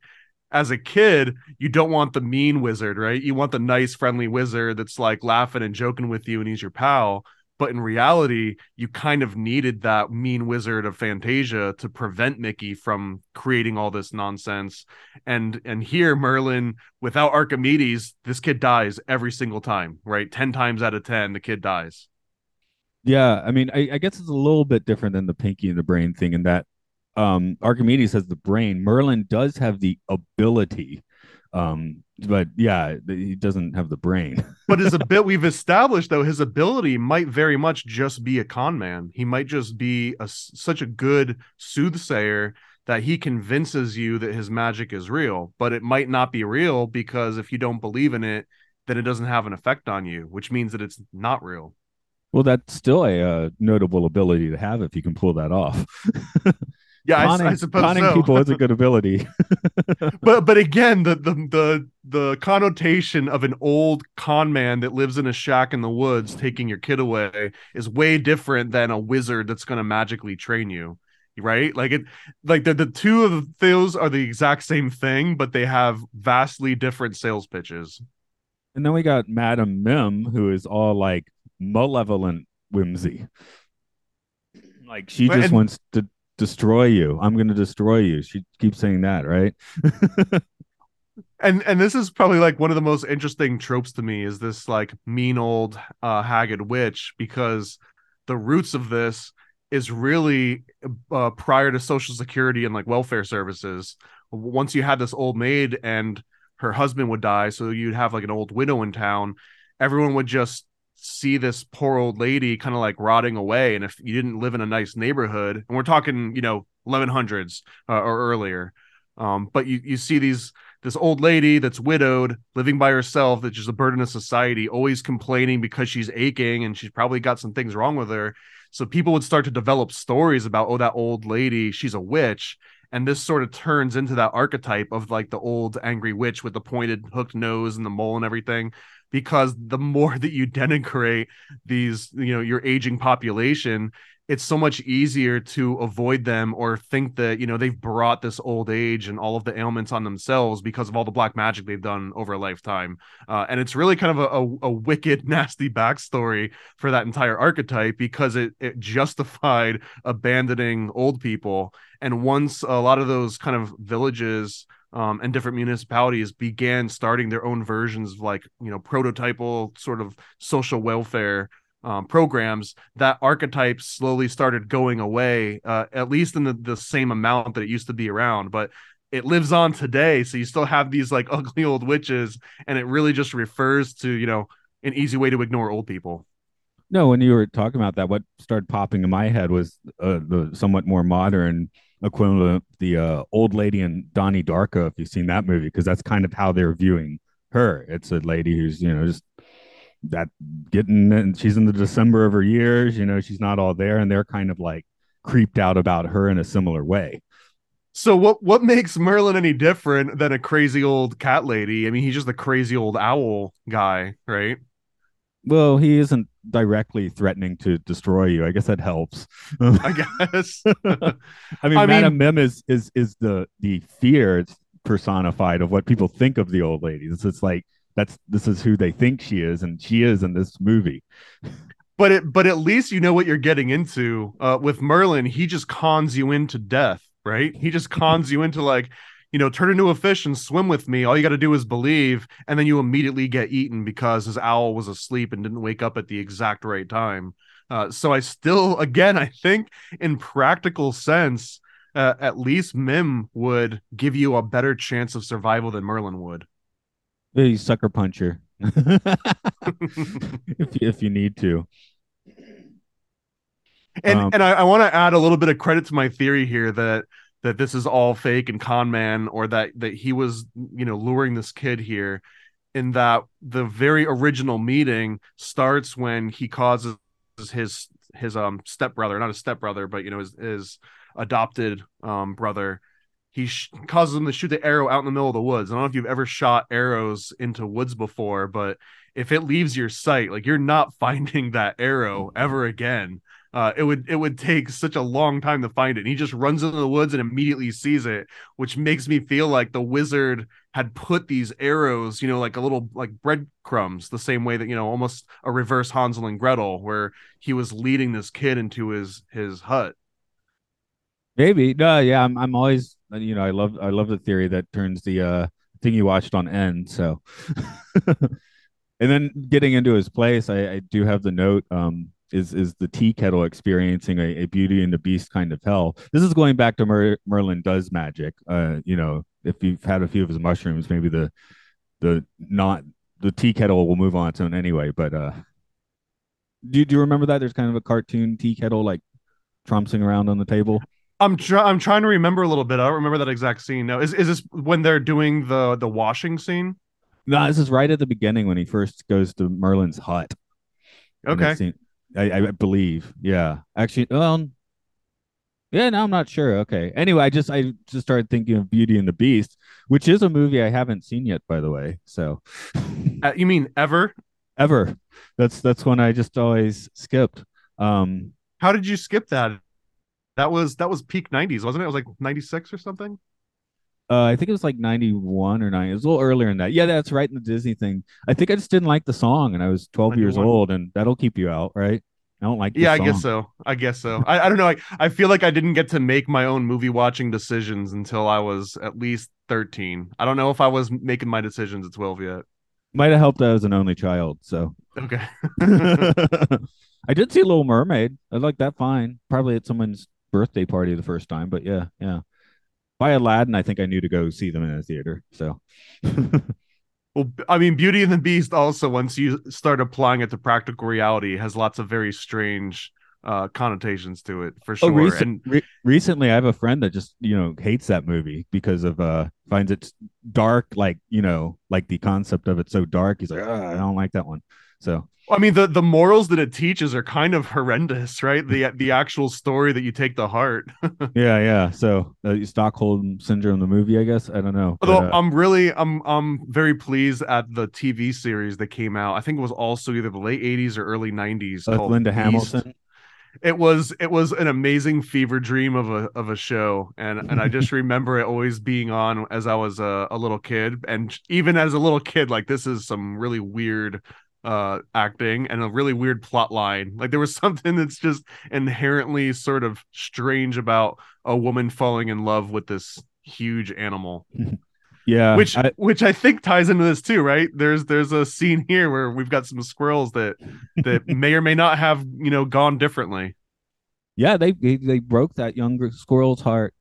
as a kid, you don't want the mean wizard, right? You want the nice, friendly wizard that's like laughing and joking with you and he's your pal. But in reality, you kind of needed that mean wizard of Fantasia to prevent Mickey from creating all this nonsense. And and here, Merlin, without Archimedes, this kid dies every single time, right? 10 times out of 10, the kid dies. Yeah, I mean, I, I guess it's a little bit different than the Pinky and the Brain thing in that um, Archimedes has the brain. Merlin does have the ability, um, but yeah, he doesn't have the brain. [laughs] but his ability, we've established though, his ability might very much just be a con man. He might just be a, such a good soothsayer that he convinces you that his magic is real, but it might not be real because if you don't believe in it, then it doesn't have an effect on you, which means that it's not real. Well, that's still a uh, notable ability to have if you can pull that off. [laughs] Yeah, I, conning, I suppose conning so. people is a good ability. [laughs] but but again, the, the the the connotation of an old con man that lives in a shack in the woods taking your kid away is way different than a wizard that's going to magically train you. Right? Like it like the the two of those are the exact same thing, but they have vastly different sales pitches. and then we got Madam Mim, who is all like malevolent whimsy. Like she just and- wants to destroy you. I'm going to destroy you. She keeps saying that, right? [laughs] and and this is probably like one of the most interesting tropes to me is this like mean old uh haggard witch because the roots of this is really uh, prior to social security and like welfare services once you had this old maid and her husband would die so you'd have like an old widow in town everyone would just see this poor old lady kind of like rotting away and if you didn't live in a nice neighborhood and we're talking you know 1100s uh, or earlier um, but you you see these this old lady that's widowed, living by herself, that's just a burden of society, always complaining because she's aching and she's probably got some things wrong with her. So people would start to develop stories about, oh, that old lady, she's a witch. And this sort of turns into that archetype of like the old angry witch with the pointed hooked nose and the mole and everything. Because the more that you denigrate these, you know, your aging population, it's so much easier to avoid them or think that you know they've brought this old age and all of the ailments on themselves because of all the black magic they've done over a lifetime. Uh, and it's really kind of a, a, a wicked [laughs] nasty backstory for that entire archetype because it, it justified [laughs] abandoning old people. And once a lot of those kind of villages um, and different municipalities began starting their own versions of like you know prototypal sort of social welfare um, programs, that archetype slowly started going away, uh, at least in the, the same amount that it used to be around. But it lives on today. So you still have these like [laughs] ugly old witches, and it really just refers to, you know, an easy way to ignore old people. No, when you were talking about that, what started popping in my head was uh, the somewhat more modern equivalent, the uh, old lady in Donnie Darko. If you've seen that movie, because that's kind of how they're viewing her. It's a lady who's you know just that getting and she's in the December of her years. You know, she's not all there, and they're kind of like creeped out about her in a similar way. So what what makes Merlin any different than a crazy old cat lady? I mean, he's just a crazy old owl guy, right? Well, he isn't directly threatening to destroy you. I guess that helps. [laughs] I guess. [laughs] I mean, I Madame mean- Mim is is is the the fear personified of what people think of the old lady. It's, it's like that's this is who they think she is, and she is in this movie. but it but at least you know what you're getting into uh with merlin he just cons you into death right he just cons you into like you know turn into a fish and swim with me all you got to do is believe and then you immediately get eaten because his owl was asleep and didn't wake up at the exact right time uh so i still [laughs] again i think in practical sense uh, at least mim would give you a better chance of survival than merlin would Hey, sucker puncher. [laughs] if you, if you need to. and Um, and I, I want to add a little bit of credit to my theory here that that this is all fake and con man or that that he was you know luring this kid here in that the very original meeting starts when he causes his his um stepbrother not a stepbrother but you know his, his adopted um brother. He sh- causes him to shoot the arrow out in the middle of the woods. I don't know if you've ever shot arrows into woods before but if it leaves your sight like you're not [laughs] finding that arrow ever again uh, it would it would take such a long time to find it. And he just runs into the woods and immediately sees it, which makes me feel like the wizard had put these arrows, you know, like a little like breadcrumbs, the same way that you know, almost a reverse Hansel and Gretel, where he was leading this kid into his his hut. Maybe. No, yeah, I'm I'm always you know, I love I love the theory that turns the uh thing you watched on end. So [laughs] and then getting into his place, I, I do have the note, um, is is the tea kettle experiencing a, a beauty and the beast kind of hell. This is going back to Mer- Merlin does magic. Uh, you know, if you've had a few of his mushrooms, maybe the the not the tea kettle will move on its own anyway. But uh do, do you remember that? There's kind of a cartoon tea kettle like trouncing around on the table. I'm try- I'm trying to remember a little bit. I don't remember that exact scene. No, is is this when they're doing the the washing scene? No, this is right at the beginning when he first goes to Merlin's hut. Okay, I, I believe. Yeah. Actually, well, Yeah, no, I'm not sure. Okay. Anyway, I just I just started thinking of Beauty and the Beast, which is a movie I haven't seen yet, by the way. So Uh, you mean ever? ever. That's that's one I just always skipped. Um How did you skip that? That was that was peak '90s, wasn't it? It was like '96 or something. Uh, I think it was like 91 or 9. It was a little earlier than that. Yeah, that's right in the Disney thing. I think I just didn't like the song and I was 12 years old and that'll keep you out, right? I don't like the Yeah, I guess so. I guess so. I, I don't know. I, I feel like I didn't get to make my own movie watching decisions until I was at least 13. I don't know if I was making my decisions at 12 yet. Might have helped that I was an only child, so Okay. [laughs] I did see Little Mermaid. I like that fine. Probably at someone's birthday party the first time, but yeah, yeah. By Aladdin, I think I knew to go see them in a theater. So [laughs] Well, I mean, Beauty and the Beast also, once you start applying it to practical reality, has lots of very strange uh, connotations to it for sure. Oh, recent, and re- recently I have a friend that just you know hates that movie because of uh finds it dark, like you know, like the concept of it so dark. He's like, "Ah, I don't like that one. So I mean, the the morals that it teaches are kind of horrendous, right? The the actual story that you take to heart. [laughs] yeah, yeah. So uh, Stockholm syndrome, the movie, I guess. I don't know. but, Although uh, I'm really I'm I'm very pleased at the TV series that came out. I think it was also either the late 80s or early 90s with called Linda Beast. Hamilton. It was it was an amazing fever dream of a of a show and and I just [laughs] remember it always being on as I was a, a little kid and even as a little kid like this is some really weird uh acting and a really weird plot line. Like there was [laughs] something that's just inherently sort of strange about a woman falling in love with this huge animal [laughs] Yeah, which I- which I think ties into this too, right? There's there's a scene here where we've got some squirrels that that [laughs] may or may not have you know gone differently. yeah, they, they they broke that younger squirrel's heart.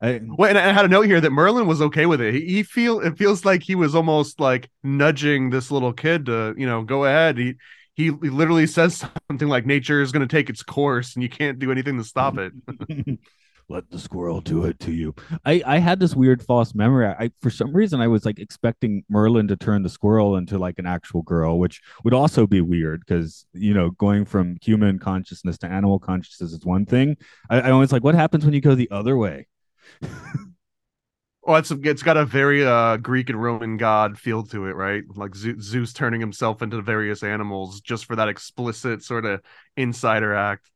I, Well, and I had a note here that Merlin was okay with it. He, he feel it feels like he was almost like nudging this little kid to you know go ahead. He he, he literally says [laughs] something like nature is going to take its course and you can't do anything to stop it. [laughs] [laughs] let the squirrel do it to you. I I had this weird false memory. I for some reason I was like expecting Merlin to turn the squirrel into like an actual girl, which would also be weird because you know going from human consciousness to animal consciousness is one thing. I, I always like what happens when you go the other way. [laughs] Well, it's it's got a very uh Greek and Roman god feel to it, right? Like Zeus, Zeus turning himself into various animals just for that explicit sort of insider act.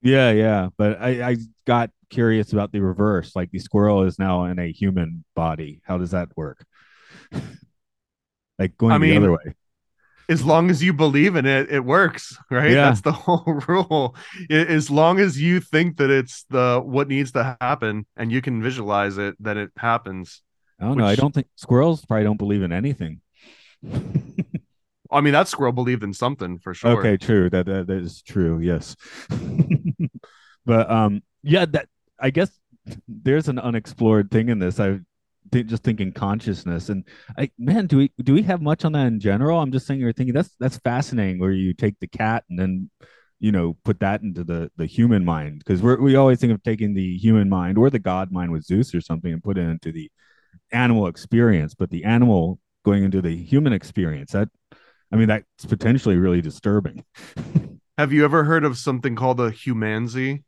Yeah, yeah, but I I got curious about the reverse. Like the squirrel is now in a human body. How does that work? [laughs] like going I the other way. As long as you believe in it, it works, right? Yeah. That's the [laughs] whole rule. As long as you think that it's the what needs to happen and you can visualize it, then it happens. I don't know. I don't think squirrels probably don't believe in anything. I mean, that squirrel believed in something for sure. Okay, true. That, that that is true. Yes. [laughs] but um yeah, that I guess there's an unexplored thing in this. I th- just thinking consciousness and I man, do we do we have much on that in general? I'm just saying you're thinking that's that's fascinating where you take the cat and then you know put that into the the human mind because we always think of taking the human mind or the god mind with Zeus or something and put it into the animal experience, but the animal going into the human experience that I mean that's potentially really disturbing. [laughs] Have you ever heard of something called a humanzee?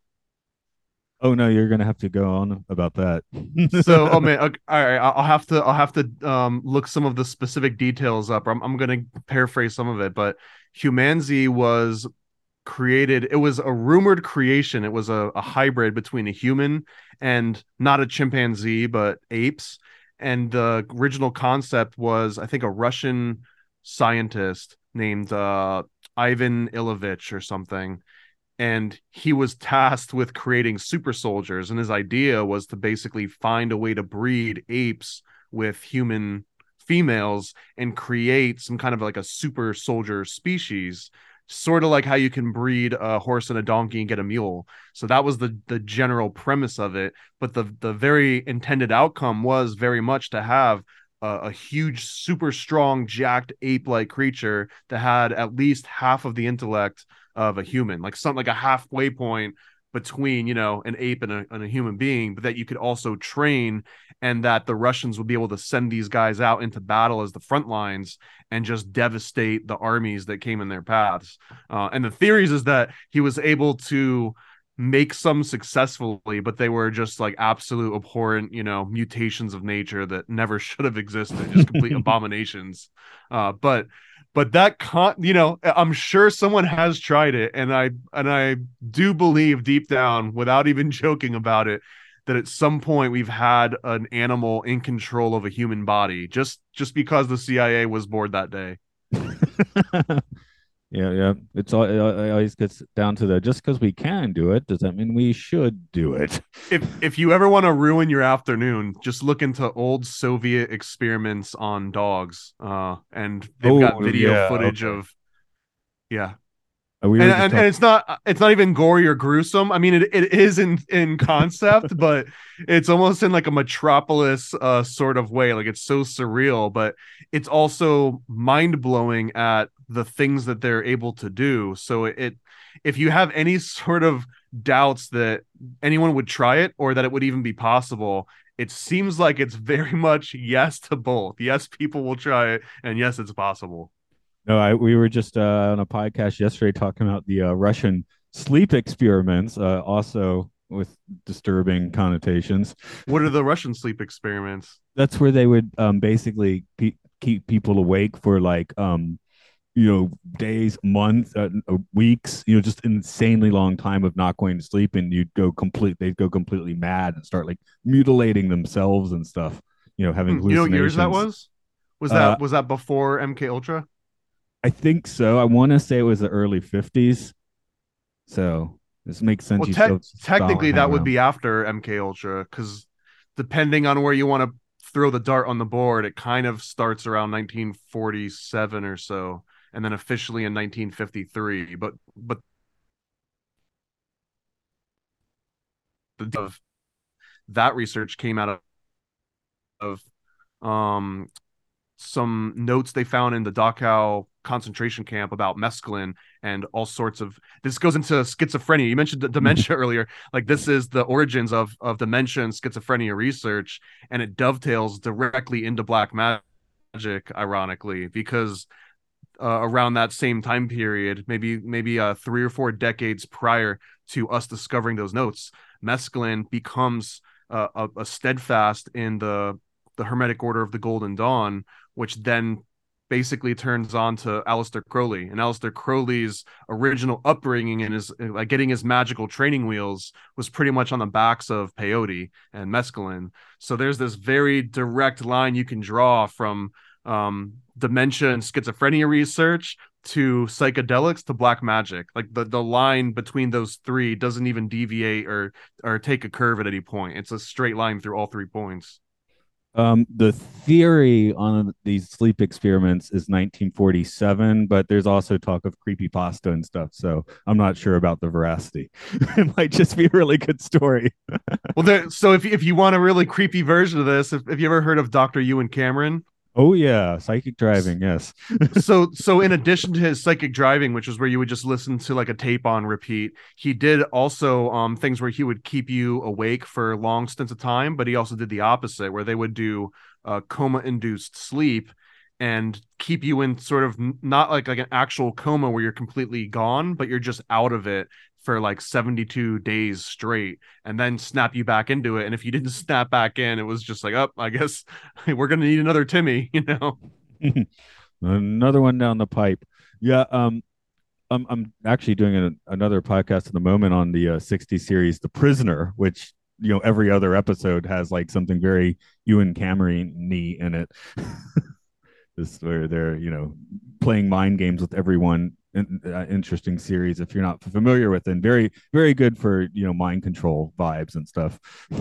Oh no, you're gonna have to go on about that. [laughs] so oh man [laughs] okay, all right i'll have to i'll have to um look some of the specific details up. I'm, I'm gonna paraphrase some of it but humanzee was created it was a rumored creation. It was a, a hybrid between a human and not a chimpanzee but apes. And the original concept was i think a russian scientist named uh ivan ilovich or something and he was tasked with creating super soldiers and his idea was to basically find a way to breed apes with human females and create some kind of like a super soldier species sort of like how you can breed a horse and a donkey and get a mule. So that was the the general premise of it but the the very intended outcome was very much to have a, huge super strong jacked ape like creature that had at least half of the intellect of a human, like something like a halfway point between, you know, an ape and a, and a human being, but that you could also train and that the Russians would be able to send these guys out into battle as the front lines and just devastate the armies that came in their paths. Uh, and the theories is that he was able to make some successfully, but they were just like absolute abhorrent, you know, mutations of nature that never [laughs] should have existed, just complete [laughs] abominations. Uh, but but that con you know i'm sure someone has tried it and i and i do believe deep down without even [laughs] joking about it that at some point we've had an animal in control of a human body just just because the cia was bored that day [laughs] yeah, yeah. It's all it always gets down to the just because we can do it does that mean we should do it? [laughs] if if you ever want to ruin your afternoon, just look into old Soviet experiments on dogs. Uh, and they've Oh, got video yeah, footage okay. of yeah. We and, and, and it's not it's not even gory or gruesome. I mean, it, it is in in concept, [laughs] but it's almost in like a metropolis uh sort of way. Like it's so surreal, but it's also mind blowing at the things that they're able to do. So it if you have any [laughs] sort of doubts that anyone would try it or that it would even be possible. It seems like it's very [laughs] much yes to both. Yes, people will try it, and yes, it's possible. no, I, we were just uh, on a podcast yesterday talking about the uh, Russian sleep experiments, uh, also with disturbing connotations. What are the Russian sleep experiments? That's where they would um, basically pe- keep people awake for like um, you know days months uh, uh, weeks you know just insanely long time of not going to sleep and you'd go complete they'd go completely mad and start like mutilating themselves and stuff you know having Hmm, You know what years that was? Was Uh, that was that before MK Ultra? i think so. I want to say it was the early 50s so this makes sense. Well, you te- technically that would be after MK Ultra because depending on where you want to throw the dart on the board, it kind of starts around 1947 or so, and then officially in 1953. But but the that research came out of of um some notes they found in the Dachau concentration camp about mescaline and all sorts of this goes into schizophrenia you mentioned d- dementia earlier like this is the origins of of dementia and schizophrenia research and it dovetails directly into black magic ironically because uh, around that same time period maybe maybe uh, three or four decades prior to us discovering those notes mescaline becomes uh, a, a steadfast in the the hermetic order of the golden dawn which then basically turns on to Aleister Crowley. And Aleister Crowley's original upbringing and his like getting his magical training wheels was pretty much on the backs of peyote and mescaline. So there's this very direct line you can draw from um, dementia and schizophrenia research to psychedelics to black magic. Like the, the line between those three doesn't even deviate or or take a curve at any point. It's a straight line through all three points. Um, the theory on these sleep experiments is 1947, but there's also talk of creepypasta and stuff. So I'm not sure about the veracity. [laughs] it might just be a really good story. [laughs] Well, there, so if if you want a really creepy version of this, if, if you ever heard of Dr. Ewen Cameron, Oh yeah, psychic driving. Yes. [laughs] so so in addition to his psychic driving, which was where you would just listen to like a tape on repeat, he did also um things where he would keep you awake for long stints of time, but he also did the opposite, where they would do uh, coma induced sleep and keep you in sort of not like like an actual coma where you're completely gone, but you're just out of it for like 72 days straight and then snap you back into it and if you didn't snap back in it was just like oh i guess [laughs] we're gonna need another timmy [laughs] you know Another one down the pipe. Yeah. Um, I'm I'm actually doing a, another podcast at the moment on the uh, 60 series, The Prisoner, which you know every other episode has like something very Ewen Cameron in it. [laughs] this where they're you know playing mind games with everyone. In, uh, interesting series if you're not familiar with it. And very very good for you know mind control vibes and stuff. [laughs]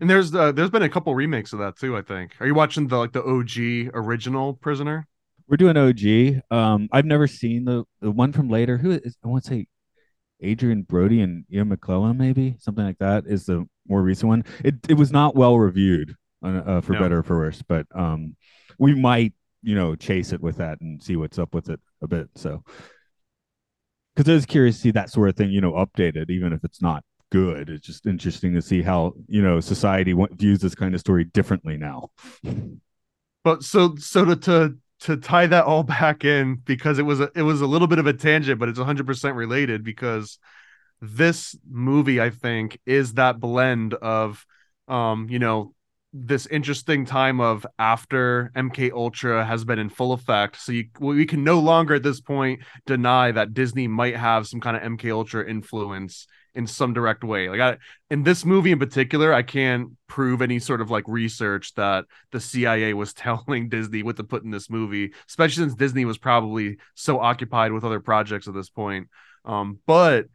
And there's uh, there's been a couple remakes of that too. I think. Are you watching the like the OG original Prisoner? We're doing OG. Um, I've never seen the the one from later. Who is I want to say Adrien Brody and Ian McKellen, maybe something like that is the more recent one. It it was not well reviewed, uh, uh, for No. better or for worse. But um, we might you know chase it with that and see what's up with it a bit. So because I was curious to see that sort of thing, you know, updated, even if it's not good. It's just interesting to see how you know society views this kind of story differently now. But so so to to to tie that all [laughs] back in because it was a it was a little bit of a tangent, but it's 100 percent related because this movie, I think, is that blend of, um, you know, this interesting time of after MK Ultra has been in full effect. So you, we can no longer at this point deny that Disney might have some kind of MK Ultra influence in some direct way. Like I, in this movie in particular, I can't prove any sort of like research that the CIA was [laughs] telling Disney what to put in this movie, especially since Disney was probably so occupied with other projects at this point. Um, but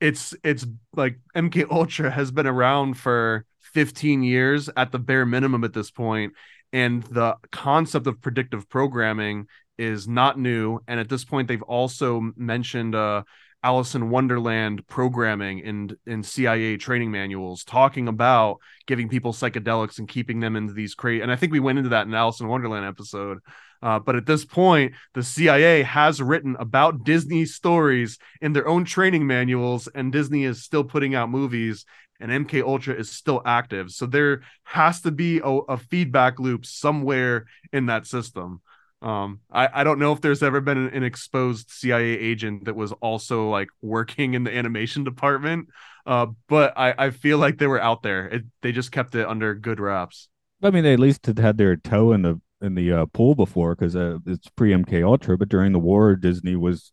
it's it's like MK Ultra has been around for 15 years at the bare minimum at this point and the concept of predictive programming is not new. And at this point they've also mentioned uh Alice in Wonderland programming in in CIA training manuals talking about giving people psychedelics and keeping them into these crazy and I think we went into that in Alice in Wonderland episode. Uh, but at this point, the CIA has written about Disney stories in their own training manuals, and Disney is still putting out movies, and MK Ultra is still active. So there has to be a, a feedback loop somewhere in that system. Um, I, I don't know if there's ever been an, an, exposed CIA agent that was also like working in the animation department, uh, but I, I feel like they were out there. It, they just kept it under good wraps. I mean, they at least had their toe in the in the uh, pool before because uh, it's pre MK Ultra, but during the war, Disney was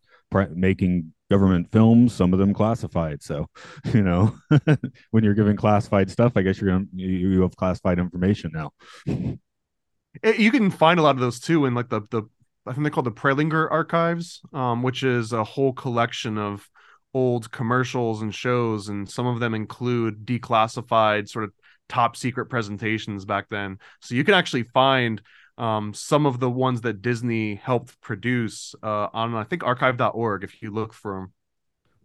making government films, some of them classified. So, [laughs] you know, [laughs] when you're giving classified stuff, I guess you're gonna, you, you have classified information now. [laughs] You can find a lot of those too in like the the I think they call the Prelinger archives, um, which is a whole collection of old commercials and shows, and some of them include declassified sort of top secret presentations back then. So you can actually find um, some of the ones that Disney helped produce uh, on I think archive.org if you look for them.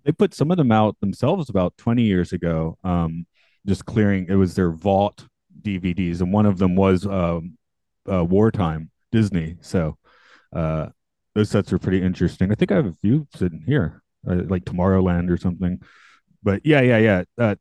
They put some of them out themselves about 20 years ago. Um, just clearing it was their vault DVDs, and one of them was um, uh, wartime Disney. So uh, those sets are pretty interesting. I think I have a few sitting here, uh, like Tomorrowland or something. But yeah, yeah, yeah.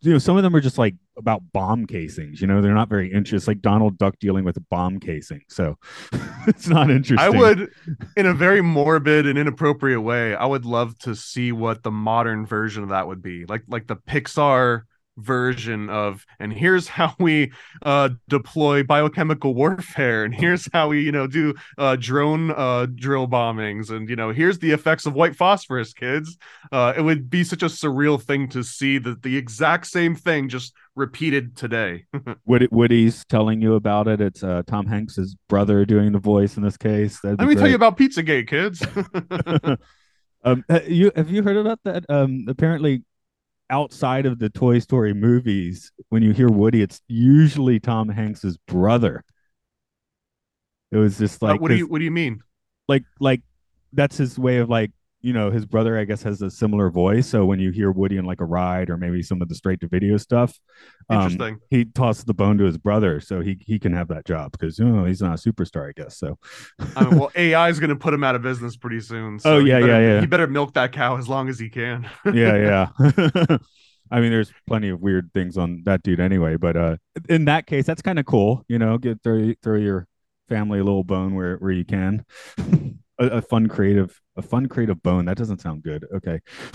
You know, some of them are just like about bomb casings. You know, they're not very interesting. Like Donald Duck dealing with a bomb casing, so [laughs] it's not interesting. I would, in a very morbid and inappropriate way, I would love to see what the modern version of that would be. Like, like the Pixar version of and here's [laughs] how we uh deploy biochemical warfare and here's how we you know do uh drone uh drill bombings and you know here's the effects of white phosphorus kids. Uh it would be such a surreal thing to see that the exact same thing just repeated today. [laughs] Woody, woody's telling you about it. It's uh tom hanks's brother doing the voice in this case. Let me great. tell you about pizzagate kids. [laughs] Um you have you heard about that? Um apparently outside of the Toy Story movies, when you hear Woody, it's usually Tom Hanks's brother. It was just like uh, what do you what do you mean? Like like that's his way of like you know his brother I guess has a similar voice. So when you hear Woody in like a ride or maybe some of the straight to video stuff, um, interesting. Um, he tosses the bone to his brother, so he he can have that job because you know he's not a superstar, I guess. So I mean, well, [laughs] AI is going to put him out of business pretty soon. So oh yeah, better, yeah, yeah. He better milk that cow as long as he can. yeah, yeah. [laughs] [laughs] I mean, there's plenty of weird things on that dude anyway, but uh, in that case, that's kind of cool. You know, get throw throw your family a little bone where where you can. A, a fun creative a fun creative bone. That doesn't sound good. Okay. [laughs]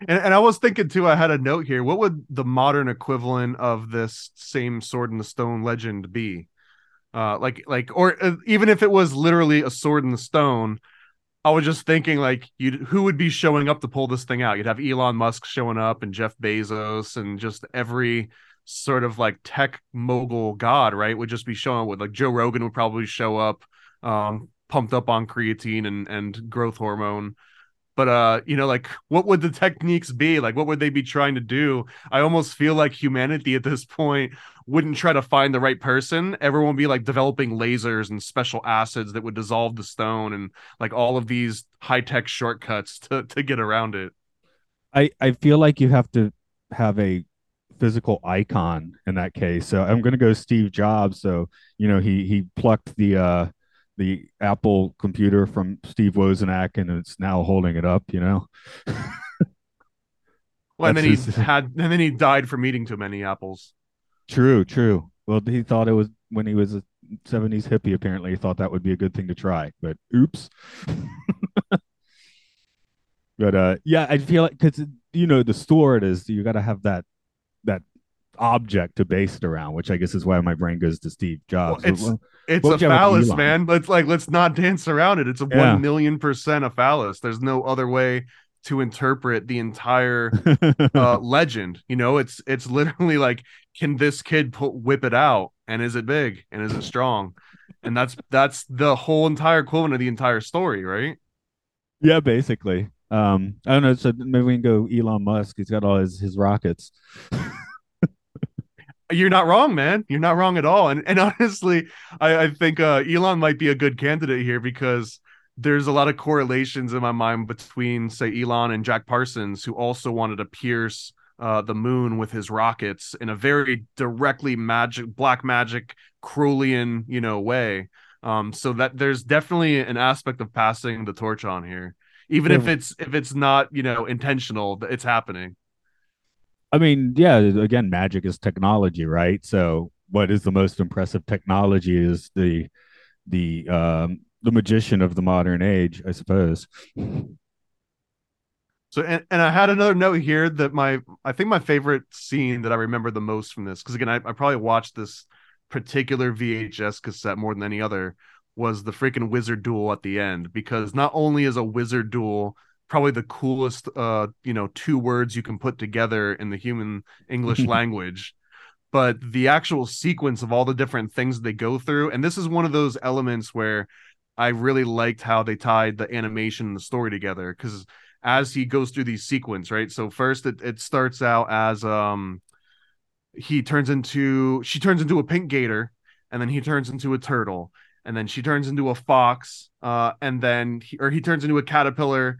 and, and I was thinking too, I had a note here. What would the modern equivalent of this same sword in the stone legend be? Uh, like, like, or uh, even if it was literally a sword in the stone, I was just thinking like you who would be showing up to pull this thing out? You'd have Elon Musk showing up and Jeff Bezos and just every sort of like tech mogul god, right? Would just be showing up with like Joe Rogan would probably show up. Um, pumped up on creatine and and growth hormone. But uh you know like what would the techniques be? Like what would they be trying to do? I almost feel like humanity at this point wouldn't try to find the right person. Everyone would be like developing lasers and special acids that would dissolve the stone and like all of these high-tech shortcuts to to get around it. I i feel like you have to have a physical icon in that case. So i'm going to go steve jobs. So you know he he plucked the uh the Apple computer from Steve Wozniak, and it's now holding it up. You know. [laughs] well, and then his... he had, and then he died from eating too many apples. True, true. Well, he thought it was when he was a '70s hippie. Apparently, he thought that would be a good thing to try, but oops. [laughs] But uh, yeah, I feel like because you know the sword is you got to have that that object to base it around, which I guess is why my brain goes to Steve Jobs. Well, it's it's what a would you have with phallus, man. Let's like let's not dance around it. It's a Yeah. one million percent a phallus. There's no other way to interpret the entire uh, [laughs] legend. You know, it's it's literally like, can this kid put whip it out, and is it big, and is it strong, and that's that's the whole entire equivalent of the entire story, right? yeah, basically. Um, I don't know. So maybe we can go Elon Musk. He's got all his his rockets. [laughs] You're not wrong, man. You're not wrong at all. And and [laughs] honestly, I, I think uh, Elon might be a good candidate here because there's a lot of correlations in my mind between, say, Elon and Jack Parsons, who also wanted to pierce uh, the moon with his rockets in a very directly magic, black magic, Crowleyan, you know, way. Um, so that there's definitely an aspect of passing the torch on here, even if it's if it's not, you know, intentional, it's happening. I mean, yeah, again, magic is technology, right? So what is the most impressive technology is the the um the magician of the modern age, I suppose. So and, and I had another note here that my I think my favorite scene that I remember the most from this because again I, I probably watched this particular VHS cassette more than any other was the freaking wizard duel at the end because not only is a wizard duel probably the coolest uh you know two words you can put together in the human English [laughs] language but the actual sequence of all the different things they go through and this is one of those elements where I really liked how they tied the animation and the story together because as he goes through these sequence, right? So first it, it starts out as um he turns into she turns into a pink gator and then he turns into a turtle and then she turns into a fox uh and then he, or he turns into a caterpillar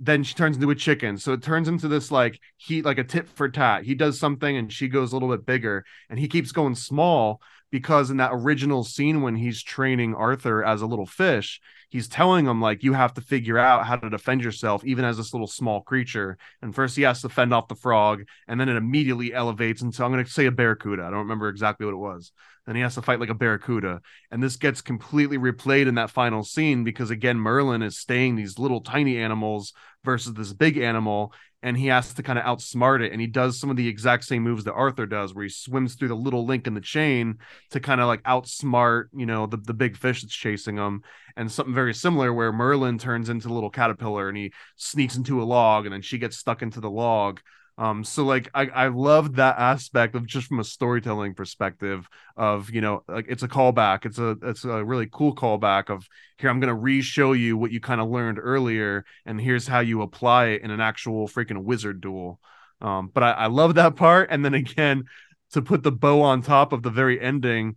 then she turns into a chicken. So it turns into this like he like a tit for tat. He does something and she goes a little bit bigger and he keeps going small because in that original scene when he's training arthur as a little fish he's telling him like you have to figure out how to defend yourself even as this little small creature. And first he has to fend off the frog and then it immediately elevates into i'm going to say a barracuda. I don't remember exactly what it was. Then he has to fight like a barracuda. And this gets completely replayed in that final scene because again merlin is staying these little tiny animals versus this big animal and he has to kind of outsmart it and he does some of the exact same moves that arthur does where he swims through the little link in the chain to kind of like outsmart you know the, the big fish that's chasing him and something very similar where merlin turns into a little caterpillar and he sneaks into a log and then she gets stuck into the log um so like i i loved that aspect of just from a storytelling perspective of you know like it's a callback. It's a it's a really cool callback of here i'm going to re-show you what you kind of learned earlier and here's how you apply it in an actual freaking wizard duel. Um but i i love that part. And then again to put the bow on top of the very ending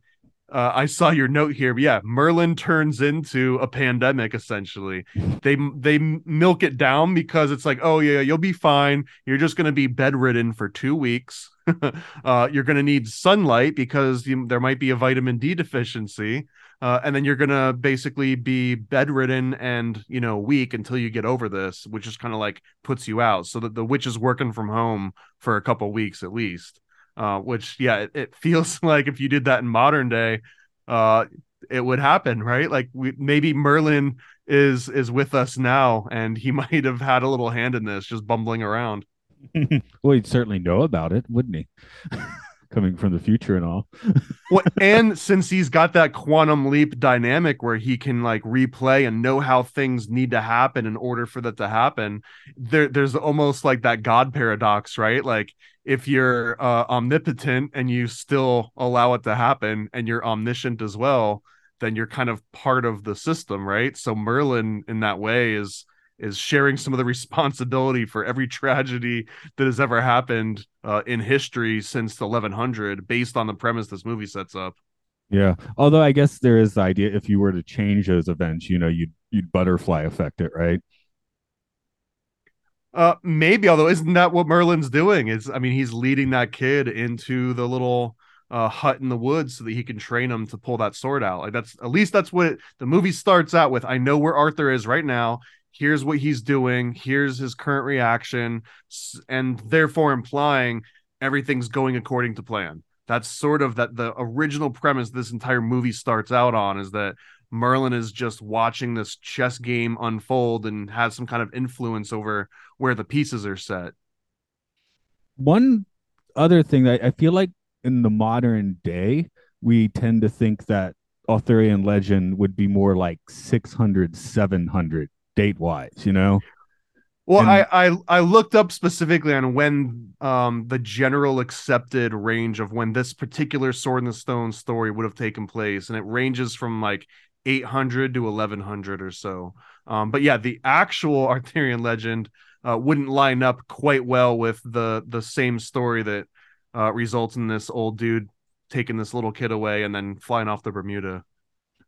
uh, I saw your note here. But yeah, Merlin turns into a pandemic essentially. They they milk it down because it's like, oh yeah, you'll be fine. You're just going to be bedridden for two weeks. [laughs] uh, you're going to need sunlight because you, there might be a vitamin D deficiency, uh, and then you're going to basically be bedridden and you know weak until you get over this, which is kind of like puts you out. So that the witch is working from home for a couple weeks at least uh, which yeah, it, it feels [laughs] like if you did that in modern day, uh, it would happen, right? Like we maybe Merlin is is with us now, and he [laughs] might have had a little hand in this, just bumbling around. [laughs] well, he'd certainly know about it, wouldn't he? Coming from the future and all. [laughs] And since he's got that quantum leap dynamic where he can like replay and know how things need to happen in order for that to happen, there there's almost like that God paradox, right? Like if you're uh, omnipotent and you still allow it to happen, and you're omniscient as well, then you're kind of part of the system, right? So Merlin, in that way, is is sharing some of the [laughs] responsibility for every tragedy that has ever happened uh, in history since 1100 based on the premise this movie sets up. Yeah. Although I guess there is the idea if you were to change those events, you know, you'd you'd butterfly affect it, right? uh maybe although isn't that what merlin's doing? Is i mean he's leading that kid into the little uh, hut in the woods so that he can train him to pull that sword out. Like that's at least that's what it, the movie starts out with. I know where arthur is right now here's what he's doing here's his current reaction and therefore implying everything's going according to plan that's sort of that the original premise this entire movie starts out on is that Merlin is just watching this chess game unfold and has some kind of influence over where the pieces are set. One other thing that I feel like in the modern day, we tend to think that Arthurian legend would be more like 600, 700 date wise, you know? Well, And- I, I I looked up specifically on when um the general accepted range of when this particular Sword in the Stone story would have taken place, and it ranges from like 800 to 1100 or so. Um, but yeah, the actual [laughs] Arthurian legend uh, wouldn't line up quite well with the the same story that uh, results in this old dude taking this little kid away and then flying off the Bermuda.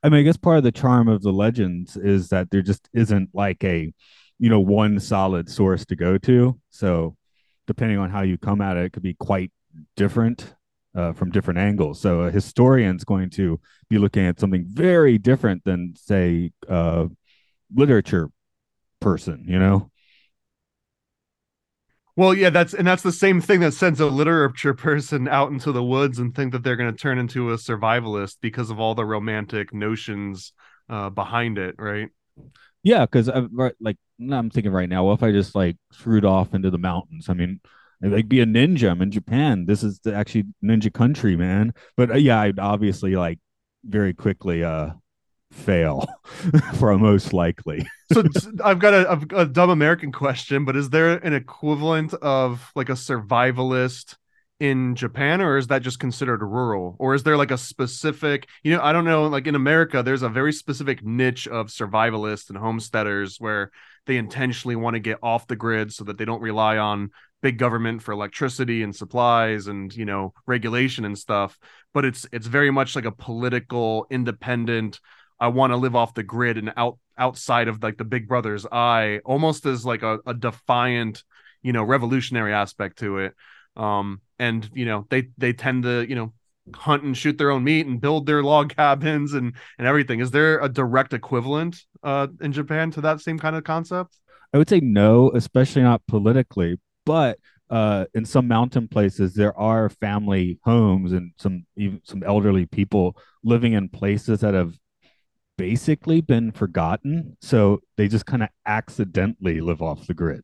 I mean, I guess part of the charm of the legends is that there just isn't like a, you know, one solid source to go to. So, depending on how you come at it, it could be quite different uh, from different angles. So, a historian's going to be looking at something very different than, say, a literature person. You know? Well, yeah, that's and that's the same thing that sends a literature person out into the woods and think that they're going to turn into a survivalist because of all the romantic notions uh, behind it, right? Yeah, because right, like I'm thinking right now, what if I just like screwed off into the mountains? I mean, like be a ninja. I'm in Japan. This is the actually ninja country, man. But uh, yeah, I'd obviously like very quickly uh fail [laughs] for most likely. So [laughs] I've got a, a dumb American question, but is there an equivalent of like a survivalist in Japan, or is that just considered rural? Or is there like a specific, you know, I don't know, like in America, there's a very specific niche of survivalists and homesteaders where they intentionally want to get off the grid so that they don't rely on big government for electricity and supplies and you know regulation and stuff but it's it's very much like a political independent I want to live off the grid and out outside of like the big brother's eye, almost as like a, a defiant, you know, revolutionary aspect to it. Um, and you know, they they tend to, you know, hunt and shoot their own meat and build their log [laughs] cabins and and everything. Is there a direct equivalent uh in Japan to that same kind of concept? I would say no, especially not politically, but uh, in some mountain places there are family homes and some even some elderly people living in places that have basically been forgotten so they just kind of accidentally live off the grid.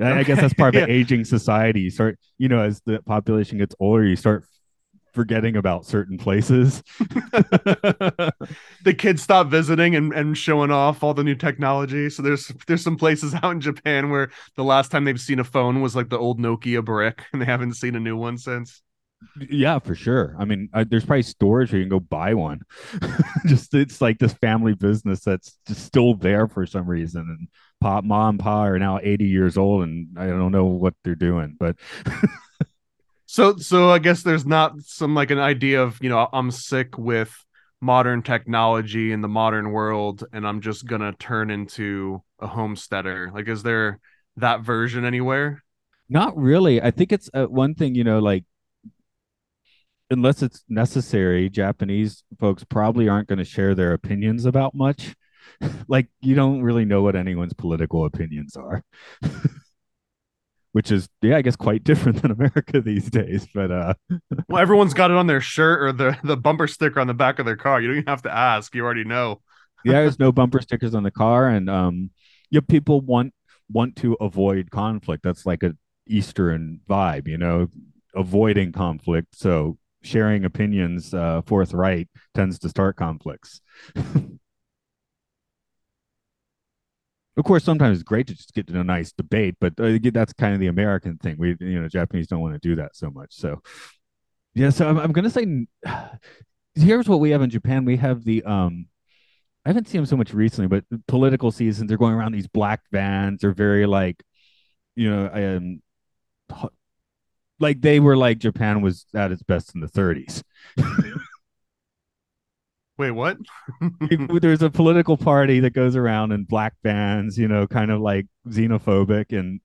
I- I guess that's part of Okay, [laughs] an aging society. You start you know as the population gets older you start forgetting about certain places. [laughs] The kids stop visiting and, and showing off all the new technology. So there's there's some places out in Japan where the last time they've seen a phone was like the old Nokia brick, and they haven't seen a new one since. Yeah, for sure. I mean, uh, there's probably stores where you can go buy one. [laughs] just it's like this family business that's just still there for some reason. And pop, mom, and pa are now 80 years old, and I don't know what they're doing. But [laughs] So so I guess there's not some like an idea of you know I'm sick with modern technology in the modern world, and I'm just gonna turn into a homesteader. Like, is there that version anywhere? not really. I think it's uh, one thing, you know, like unless it's necessary, Japanese folks probably aren't going to share their opinions about much. [laughs] like you don't really know what anyone's political opinions are. [laughs] Which is, yeah, I guess quite different than [laughs] America these days. But uh Well, everyone's got it on their shirt or the the bumper sticker on the back of their car. You don't even have to ask; you already know. yeah, there's no bumper stickers on the car, and um, yeah, people want want to avoid conflict. That's like a Eastern vibe, you know, avoiding conflict. So sharing opinions uh, forthright tends to start conflicts. [laughs] of course, sometimes it's great to just get in a nice debate, but uh, that's kind of the American thing. We, you know, Japanese don't want to do that so much. So, yeah, so I'm, I'm gonna say, [sighs] here's what we have in Japan. We have the um, I haven't seen them so much recently, but political seasons. They're going around these black vans. They're very like, you know, um, like they were like Japan was at its best in the 30s. Wait, what? There's a political party that goes around in black bands, you know, kind of like xenophobic, and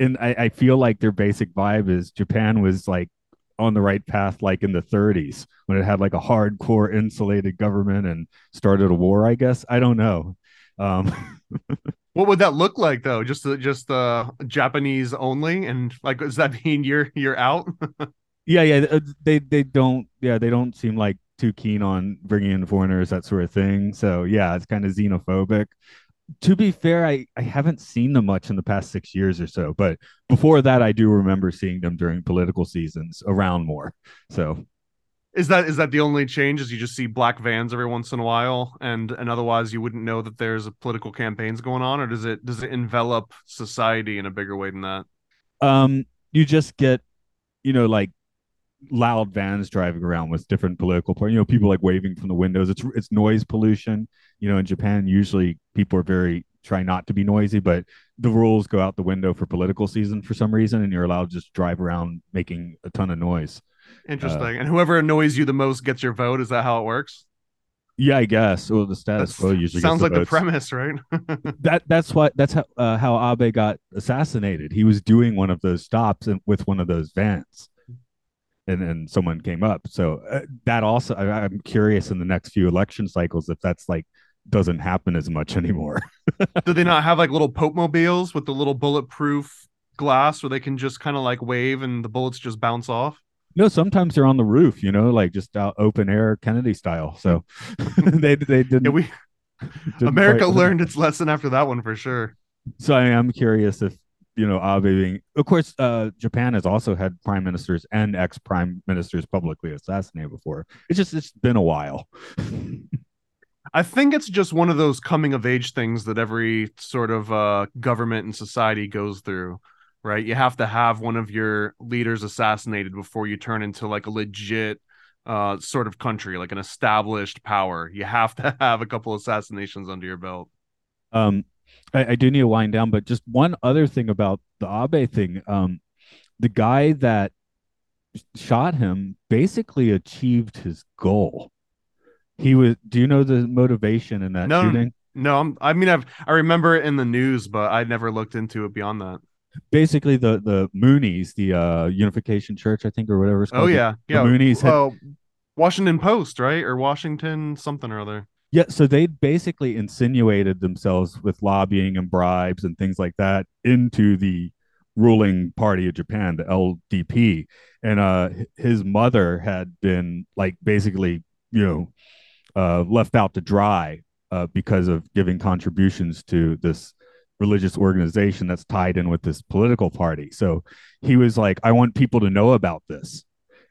and I, I feel like their basic vibe is Japan was like on the right path, like in the 30s when it had like a hardcore insulated government and started a war. I guess I don't know. Um, [laughs] What would that look like though? Just uh, just uh Japanese only, and like does that [laughs] mean you're you're out? [laughs] yeah, yeah, uh, they they don't, yeah, they don't seem like too keen on bringing in foreigners, that sort of thing. So yeah, it's kind of xenophobic. To be fair, I, I haven't seen them much in the past six years or so, but before that, I do remember seeing them during political seasons around more. So is that is that the only change? Is you just see black vans every once in a while, and and otherwise you wouldn't know that there's a political campaigns going on, or does it does it envelop society in a bigger way than that? Um, you just get, you know, like loud vans driving around with different political parties. You know, people like waving from the windows. It's it's noise pollution. You know, in Japan, usually people are very try not to be noisy, but the rules go out the window for political season for some reason, and you're allowed to just drive around making a ton of noise. Interesting. Uh, and whoever annoys you the most gets your vote. Is that how it works? Yeah, I guess. Well, the status quo usually sounds the like votes. the premise, right? [laughs] that that's what that's how uh, how Abe got assassinated. He was doing one of those stops in, with one of those vans, and then someone came up. So uh, that also, I, I'm curious in the next few election cycles if that's like doesn't happen as much anymore. [laughs] Do they not have like little Pope mobiles with the little bulletproof glass where they can just kind of like wave and the bullets just bounce off? No, sometimes they're on the roof, you know, like just out open air Kennedy style. So [laughs] [laughs] they they didn't. Yeah, we [laughs] America quite, learned its lesson after that one for sure. So I am curious if you know Abe being, of course, uh, Japan has also had prime ministers and ex prime ministers publicly assassinated before. It's just it's been a while. I think it's just one of those coming of age things that every sort of uh, government and society goes through right? You have to have one of your leaders assassinated before you turn into like a legit uh, sort of country, like an established power. You have to [laughs] have a couple assassinations under your belt. Um, I, I do need to wind down, but just one other thing about the Abe thing. Um, the guy that shot him basically achieved his goal. He was. Do you know the motivation in that no, shooting? No, I'm, I mean I've I remember it in the news, but I never looked into it beyond that basically the the Moonies, the uh Unification Church, I think, or whatever it's oh, called. Oh yeah, the, yeah. The Moonies. Had... Uh, Washington Post, right, or Washington something or other. Yeah, so they basically insinuated themselves with lobbying and bribes and things like that into the ruling party of Japan, the LDP. And uh his mother had been like basically, you know, uh left out to dry uh because of giving contributions to this religious organization that's tied in with this political party. So he was like, I want people to know about this.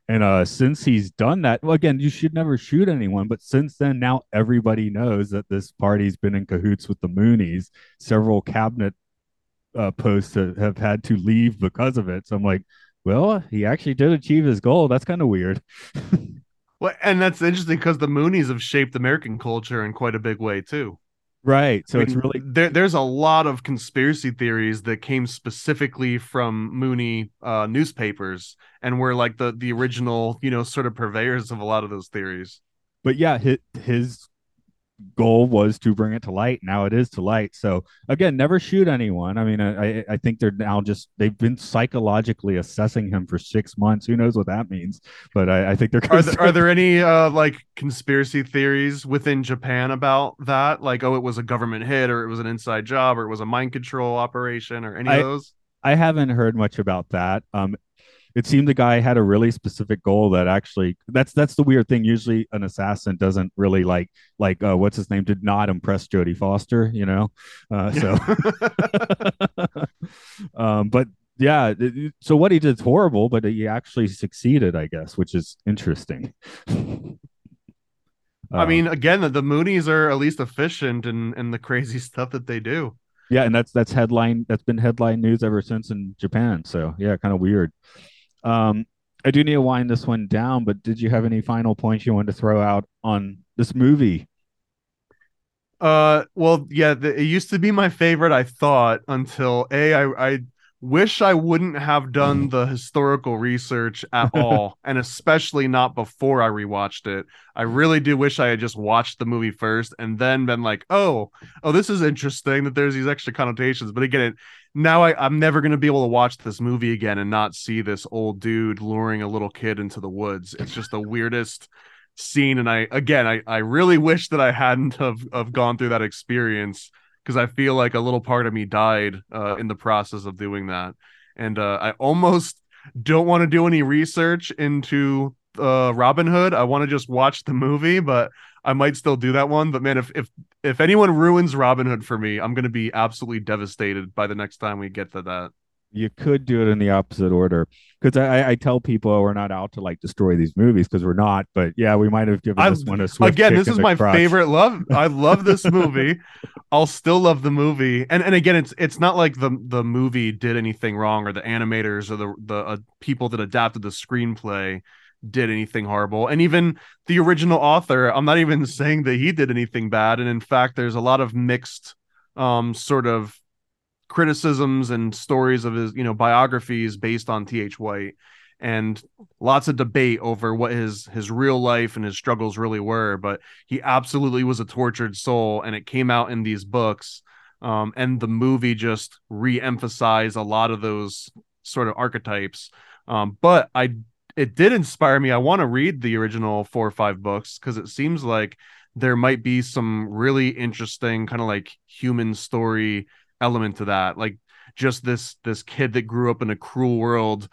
And uh, since he's done that, well, again, you should never shoot anyone. But since then, now everybody knows that this party's been in cahoots with the Moonies. Several cabinet uh, posts have had to leave because of it. So I'm like, well, he actually did achieve his goal. That's kind of weird. [laughs] well, and that's interesting because the Moonies have shaped American culture in quite a big way too. Right. So I mean, it's really there. There's a lot of conspiracy theories that came specifically from Mooney uh, newspapers, and were like the the original, you know, sort of purveyors of a lot of those theories. But yeah, his, his goal was to bring it to light. Now it is to light. So again, never shoot anyone. I mean, I I think they're now just they've been psychologically assessing him for six months. Who knows what that means? But I, I think they're. Are there, [laughs] are there any uh like conspiracy theories within Japan about that? Like, oh, it was a government hit, or it was an inside job, or it was a mind control operation, or any I, of those? I haven't heard much about that. Um, it seemed the guy had a really specific goal that actually that's that's the weird thing usually an assassin doesn't really like like uh, what's his name did not impress jodie foster you know uh, so [laughs] um, but yeah so what he did is horrible but he actually succeeded i guess which is interesting I mean, um, again, the, the Moonies are at least efficient in in the crazy [laughs] stuff that they do. Yeah, and that's that's headline that's been headline news ever since in Japan. So yeah, kind of weird. Um, I do need to wind this one down, but did you have any final points you wanted to throw out on this movie? Uh, well, yeah, the, it used to be my favorite. I thought until a I I wish I wouldn't have done mm. the historical research at all, [laughs] and especially not before I rewatched it. I really do wish I had just watched the movie first and then been like, oh, oh, this is interesting that there's these extra connotations. But again, it, now I, I'm never gonna be able to watch this movie again and not see this old dude luring a little kid into the woods. It's just the weirdest scene. And I again I, I really wish that I hadn't have, have gone through that experience because I feel like a little part of me died uh, in the process of doing that, and uh, I almost [laughs] don't want to do any research into uh, Robin Hood. I want to just watch the movie, but I might still do that one. But man, if if if anyone ruins Robin Hood for me, I'm gonna be absolutely devastated by the next time we get to that. You could do it in the opposite order because I, I tell people we're not out to like destroy these movies because we're not. But yeah, we might have given I- this one a swift Again, this is my crotch. favorite love. I love this [laughs] movie. I'll still love the movie. And and again, it's it's not like the the movie did anything wrong or the animators or the the uh, people that adapted the screenplay did anything horrible. And even the original author, I'm not even saying that he did anything bad. And in fact, there's a lot of mixed um sort of criticisms and stories of his, you know, biographies based on T.H. White and lots of debate over what his his real life and his struggles really were but he absolutely was a tortured soul and it came out in these books um, and the movie just re-emphasized a lot of those sort of archetypes um, but i it did inspire me i want to read the original four or five books because it seems like there might be some really interesting kind of like human story element to that. Like just this this kid that grew up in a cruel world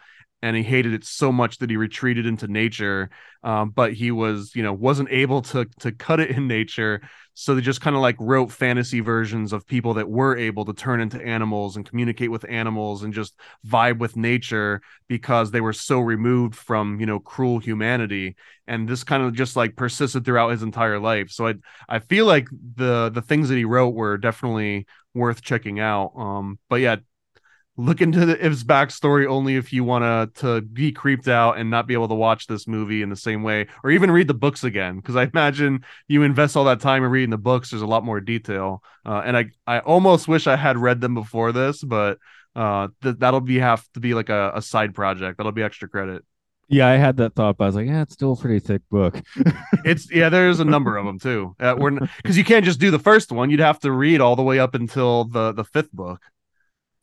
and he hated it so much that he retreated into nature um, but he was you know wasn't able to to cut it in nature. So they just kind of like wrote fantasy versions of people that were able to turn into animals and communicate with animals and just vibe with nature because they were so removed from you know cruel humanity. And this kind of just like persisted throughout his entire life. So i i feel like the the things that he wrote were definitely worth checking out. Um but yeah look into the Iv's backstory only if you want to to be creeped out and not be able to watch this movie in the same way, or even read the books again. Because I imagine you invest all that time in reading the books, there's a lot more detail. Uh, and I I almost wish I had read them before this, but uh, th- that'll be have to be like a, a side project. That'll be extra credit. Yeah, I had that thought, but I was like, yeah, it's still a pretty thick book. [laughs] It's yeah, there's a number of them too. Uh, we're because you can't just do the first one. You'd have to read all the way up until the the fifth book.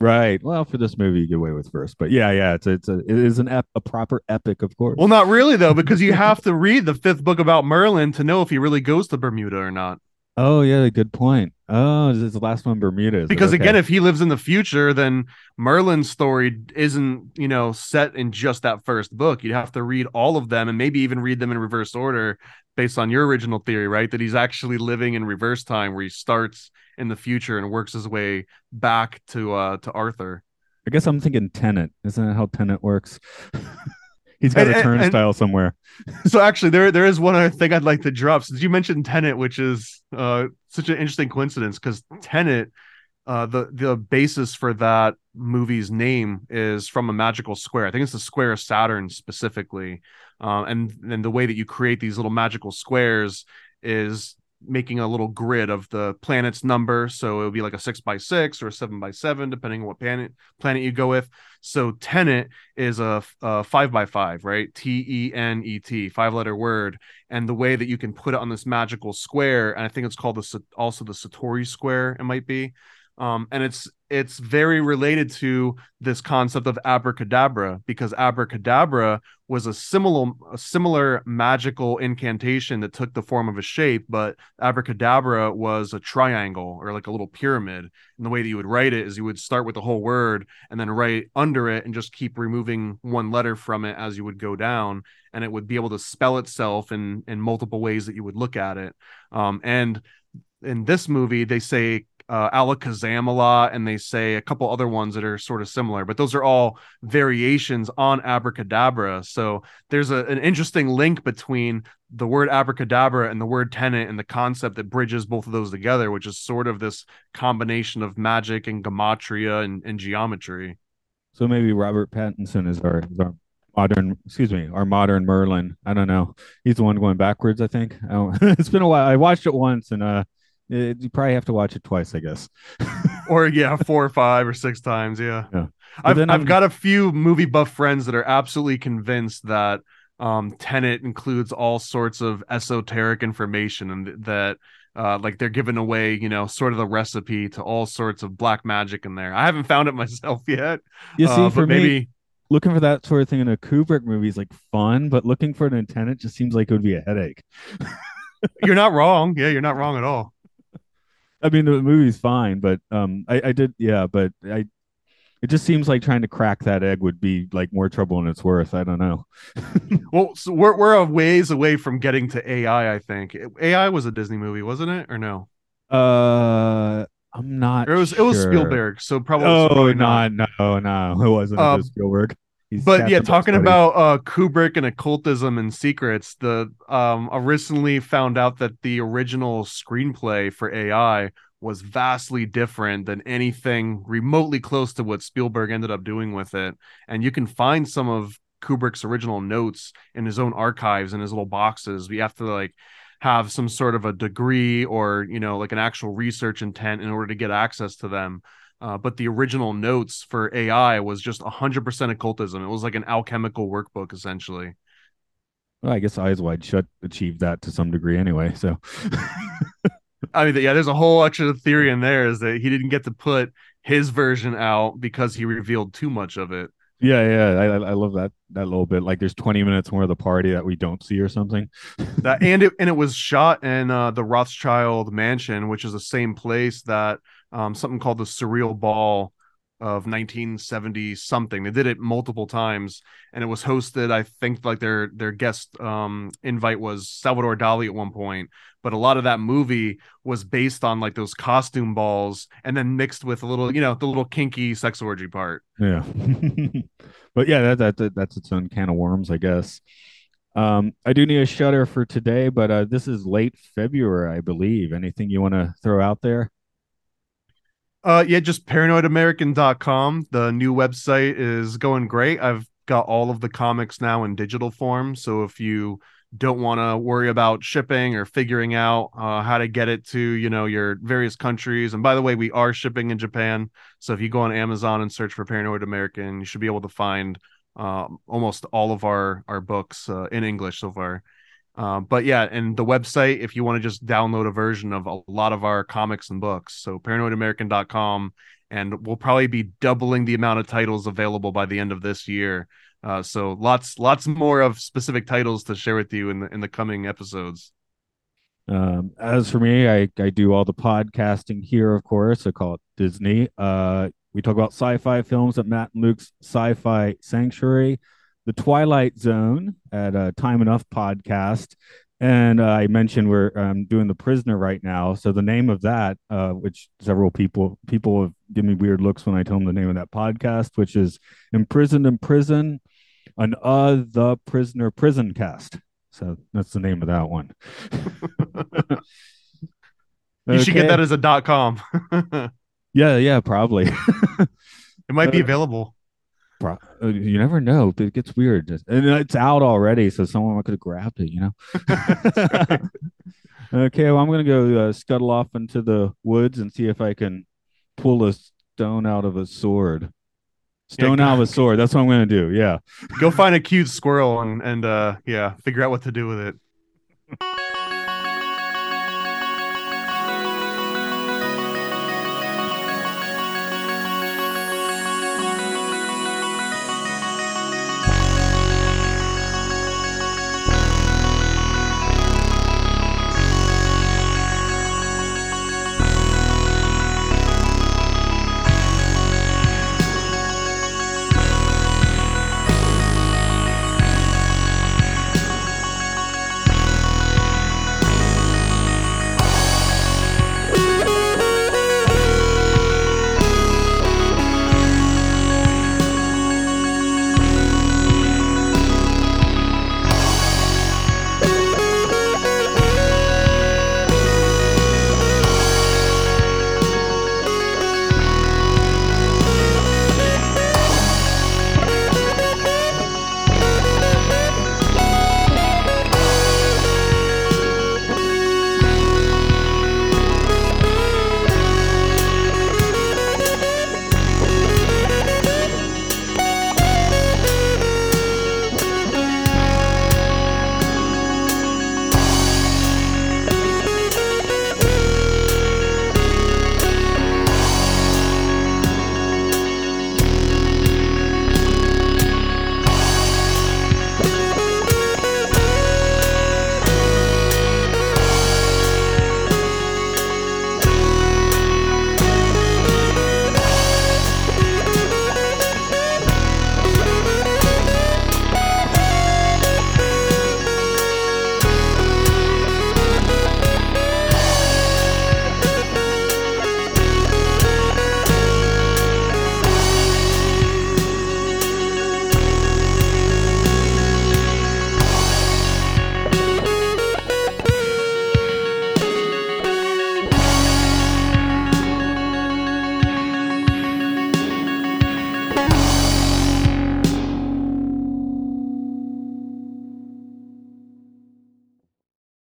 Right. Well, for this movie, you get away with first, but yeah, yeah, it's it's a it is an ep- a proper epic, of course. Well, not really though, because you have to read the fifth book about Merlin to know if he really goes to Bermuda or not. oh yeah, good point. Oh, this is the last one, Bermuda. Because Okay. again, if he lives in the future, then Merlin's story isn't, you know, set in just that first book. You'd have to read all of them and maybe even read them in reverse order based on your original theory, right? That he's actually living in reverse time where he starts in the future and works his way back to uh to Arthur. I guess I'm thinking Tenet. Isn't that how Tenet works? [laughs] He's got And- a and- turnstile somewhere. [laughs] so actually there there is one other thing I'd like to drop since you mentioned Tenet, which is uh such an interesting coincidence because Tenet, uh the the basis for that movie's name is from a magical square. I think it's the square of Saturn specifically. Um and and the way that you create these little magical squares is making a little grid of the planet's number. So it would be like a six by six or a seven by seven, depending on what planet planet you go with. So Tenet is a, a five by five, right? T E N E T, five letter word. And the way that you can put it on this magical square, and I think it's called the also the Satori square, it might be. Um, and it's it's very related to this concept of abracadabra because abracadabra was a similar a similar magical incantation that took the form of a shape, but abracadabra was a triangle or like a little pyramid. And the way that you would write it is you would start with the whole word and then write under it and just keep removing one letter from it as you would go down, and it would be able to spell itself in in multiple ways that you would look at it. Um, and in this movie, they say uh, lot, and they say a couple other ones that are sort of similar, but those are all variations on abracadabra. So there's a, an interesting link between the word abracadabra and the word tenet and the concept that bridges both of those together, which is sort of this combination of magic and gematria and, and geometry. So maybe Robert Pattinson is our, is our modern, excuse me, our modern Merlin. I don't know. He's the one going backwards. I think. I [laughs] it's been a while. I watched it once, and uh, it, you probably have to watch it twice, I guess. [laughs] or yeah, four or five or six times. Yeah. Yeah. I've, I've got a few movie buff friends that are absolutely convinced that um, Tenet includes all sorts of esoteric information and th- that uh, like they're giving away, you know, sort of the recipe to all sorts of black magic in there. I haven't found it [laughs] myself yet. You see, uh, for but me, maybe looking for that sort of thing in a Kubrick movie is like fun, but looking for an antenna just seems like it would be a headache. [laughs] you're not wrong. Yeah, you're not wrong at all. I mean, the movie's fine, but um, I, I did, yeah, but I, It just seems like trying to crack that egg would be like more trouble than it's worth. I don't know. [laughs] Well, so we're we're a ways away from getting to AI. I think AI was a Disney movie, wasn't it, or no? Uh, I'm not. Or it was it was. Spielberg. So probably, Oh, probably not. no, no, it wasn't. Um, Spielberg. He's but yeah talking Buddy. about uh kubrick and occultism and secrets the um i recently found out that the original screenplay for ai was vastly different than anything remotely close to what spielberg ended up doing with it. And you can find some of kubrick's original notes in his own archives in his little boxes. We have to like have some sort of a degree or you know like an actual research intent in order to get access to them uh, but the original notes for AI was just 100% occultism. It was like an alchemical workbook, essentially. Well, I guess Eyes Wide Shut achieved that to some degree anyway. So, [laughs] I mean, yeah, there's a whole extra theory in there is that he didn't get to put his version out because he revealed too much of it. yeah, yeah, I, I love that that little bit. Like, there's 20 minutes more of the party that we don't see or something. [laughs] That and it and it was shot in uh, the Rothschild Mansion, which is the same place that um, something called the Surreal Ball of 1970 something. They did it multiple times, and it was hosted. I think like their their guest um, invite was Salvador Dali at one point, but a lot of that movie was based on like those costume balls, and then mixed with a little, you know, the little kinky sex orgy part. Yeah, [laughs] but yeah, that, that that that's its own can of worms, I guess. Um, I do need a shutter for today, but uh, this is late February, I believe. Anything you want to throw out there? Uh, yeah, just paranoidamerican.com. The new website is going great. I've got all of the comics now in digital form. So if you don't want to worry about shipping or figuring out uh, how to get it to, you know, your various countries. And by the way, we are shipping in Japan. So if you go on Amazon and search for Paranoid American, you should be able to find um, almost all of our our books uh, in English so far. Uh, but yeah, and the website, if you want to just download a version of a lot of our comics and books, so paranoidamerican.com, and we'll probably be doubling the amount of titles available by the end of this year. Uh, so lots, lots more of specific titles to share with you in the in the coming episodes. Um, as for me, I, I do all the podcasting here, of course. I call it Disney. Uh, we talk about sci-fi films at Matt and Luke's Sci-Fi Sanctuary, The Twilight Zone at uh, Time Enough podcast, and uh, I mentioned we're um, doing The Prisoner right now. So the name of that, uh, which several people people have given me weird looks when I tell them the name of that podcast, which is Imprisoned in Prison, an uh the Prisoner Prison Cast. So that's the name of that one. [laughs] You should get that as a dot com. [laughs] Yeah, yeah, probably. [laughs] It might be Uh, available. Uh, you never know. It gets weird, and it's out already, so someone could have grabbed it. You know. [laughs] okay, well, I'm gonna go uh, scuttle off into the woods and see if I can pull a stone out of a sword. Stone go- out of a sword. That's what I'm gonna do. Yeah. Go find a cute squirrel and and uh yeah, figure out what to do with it. [laughs]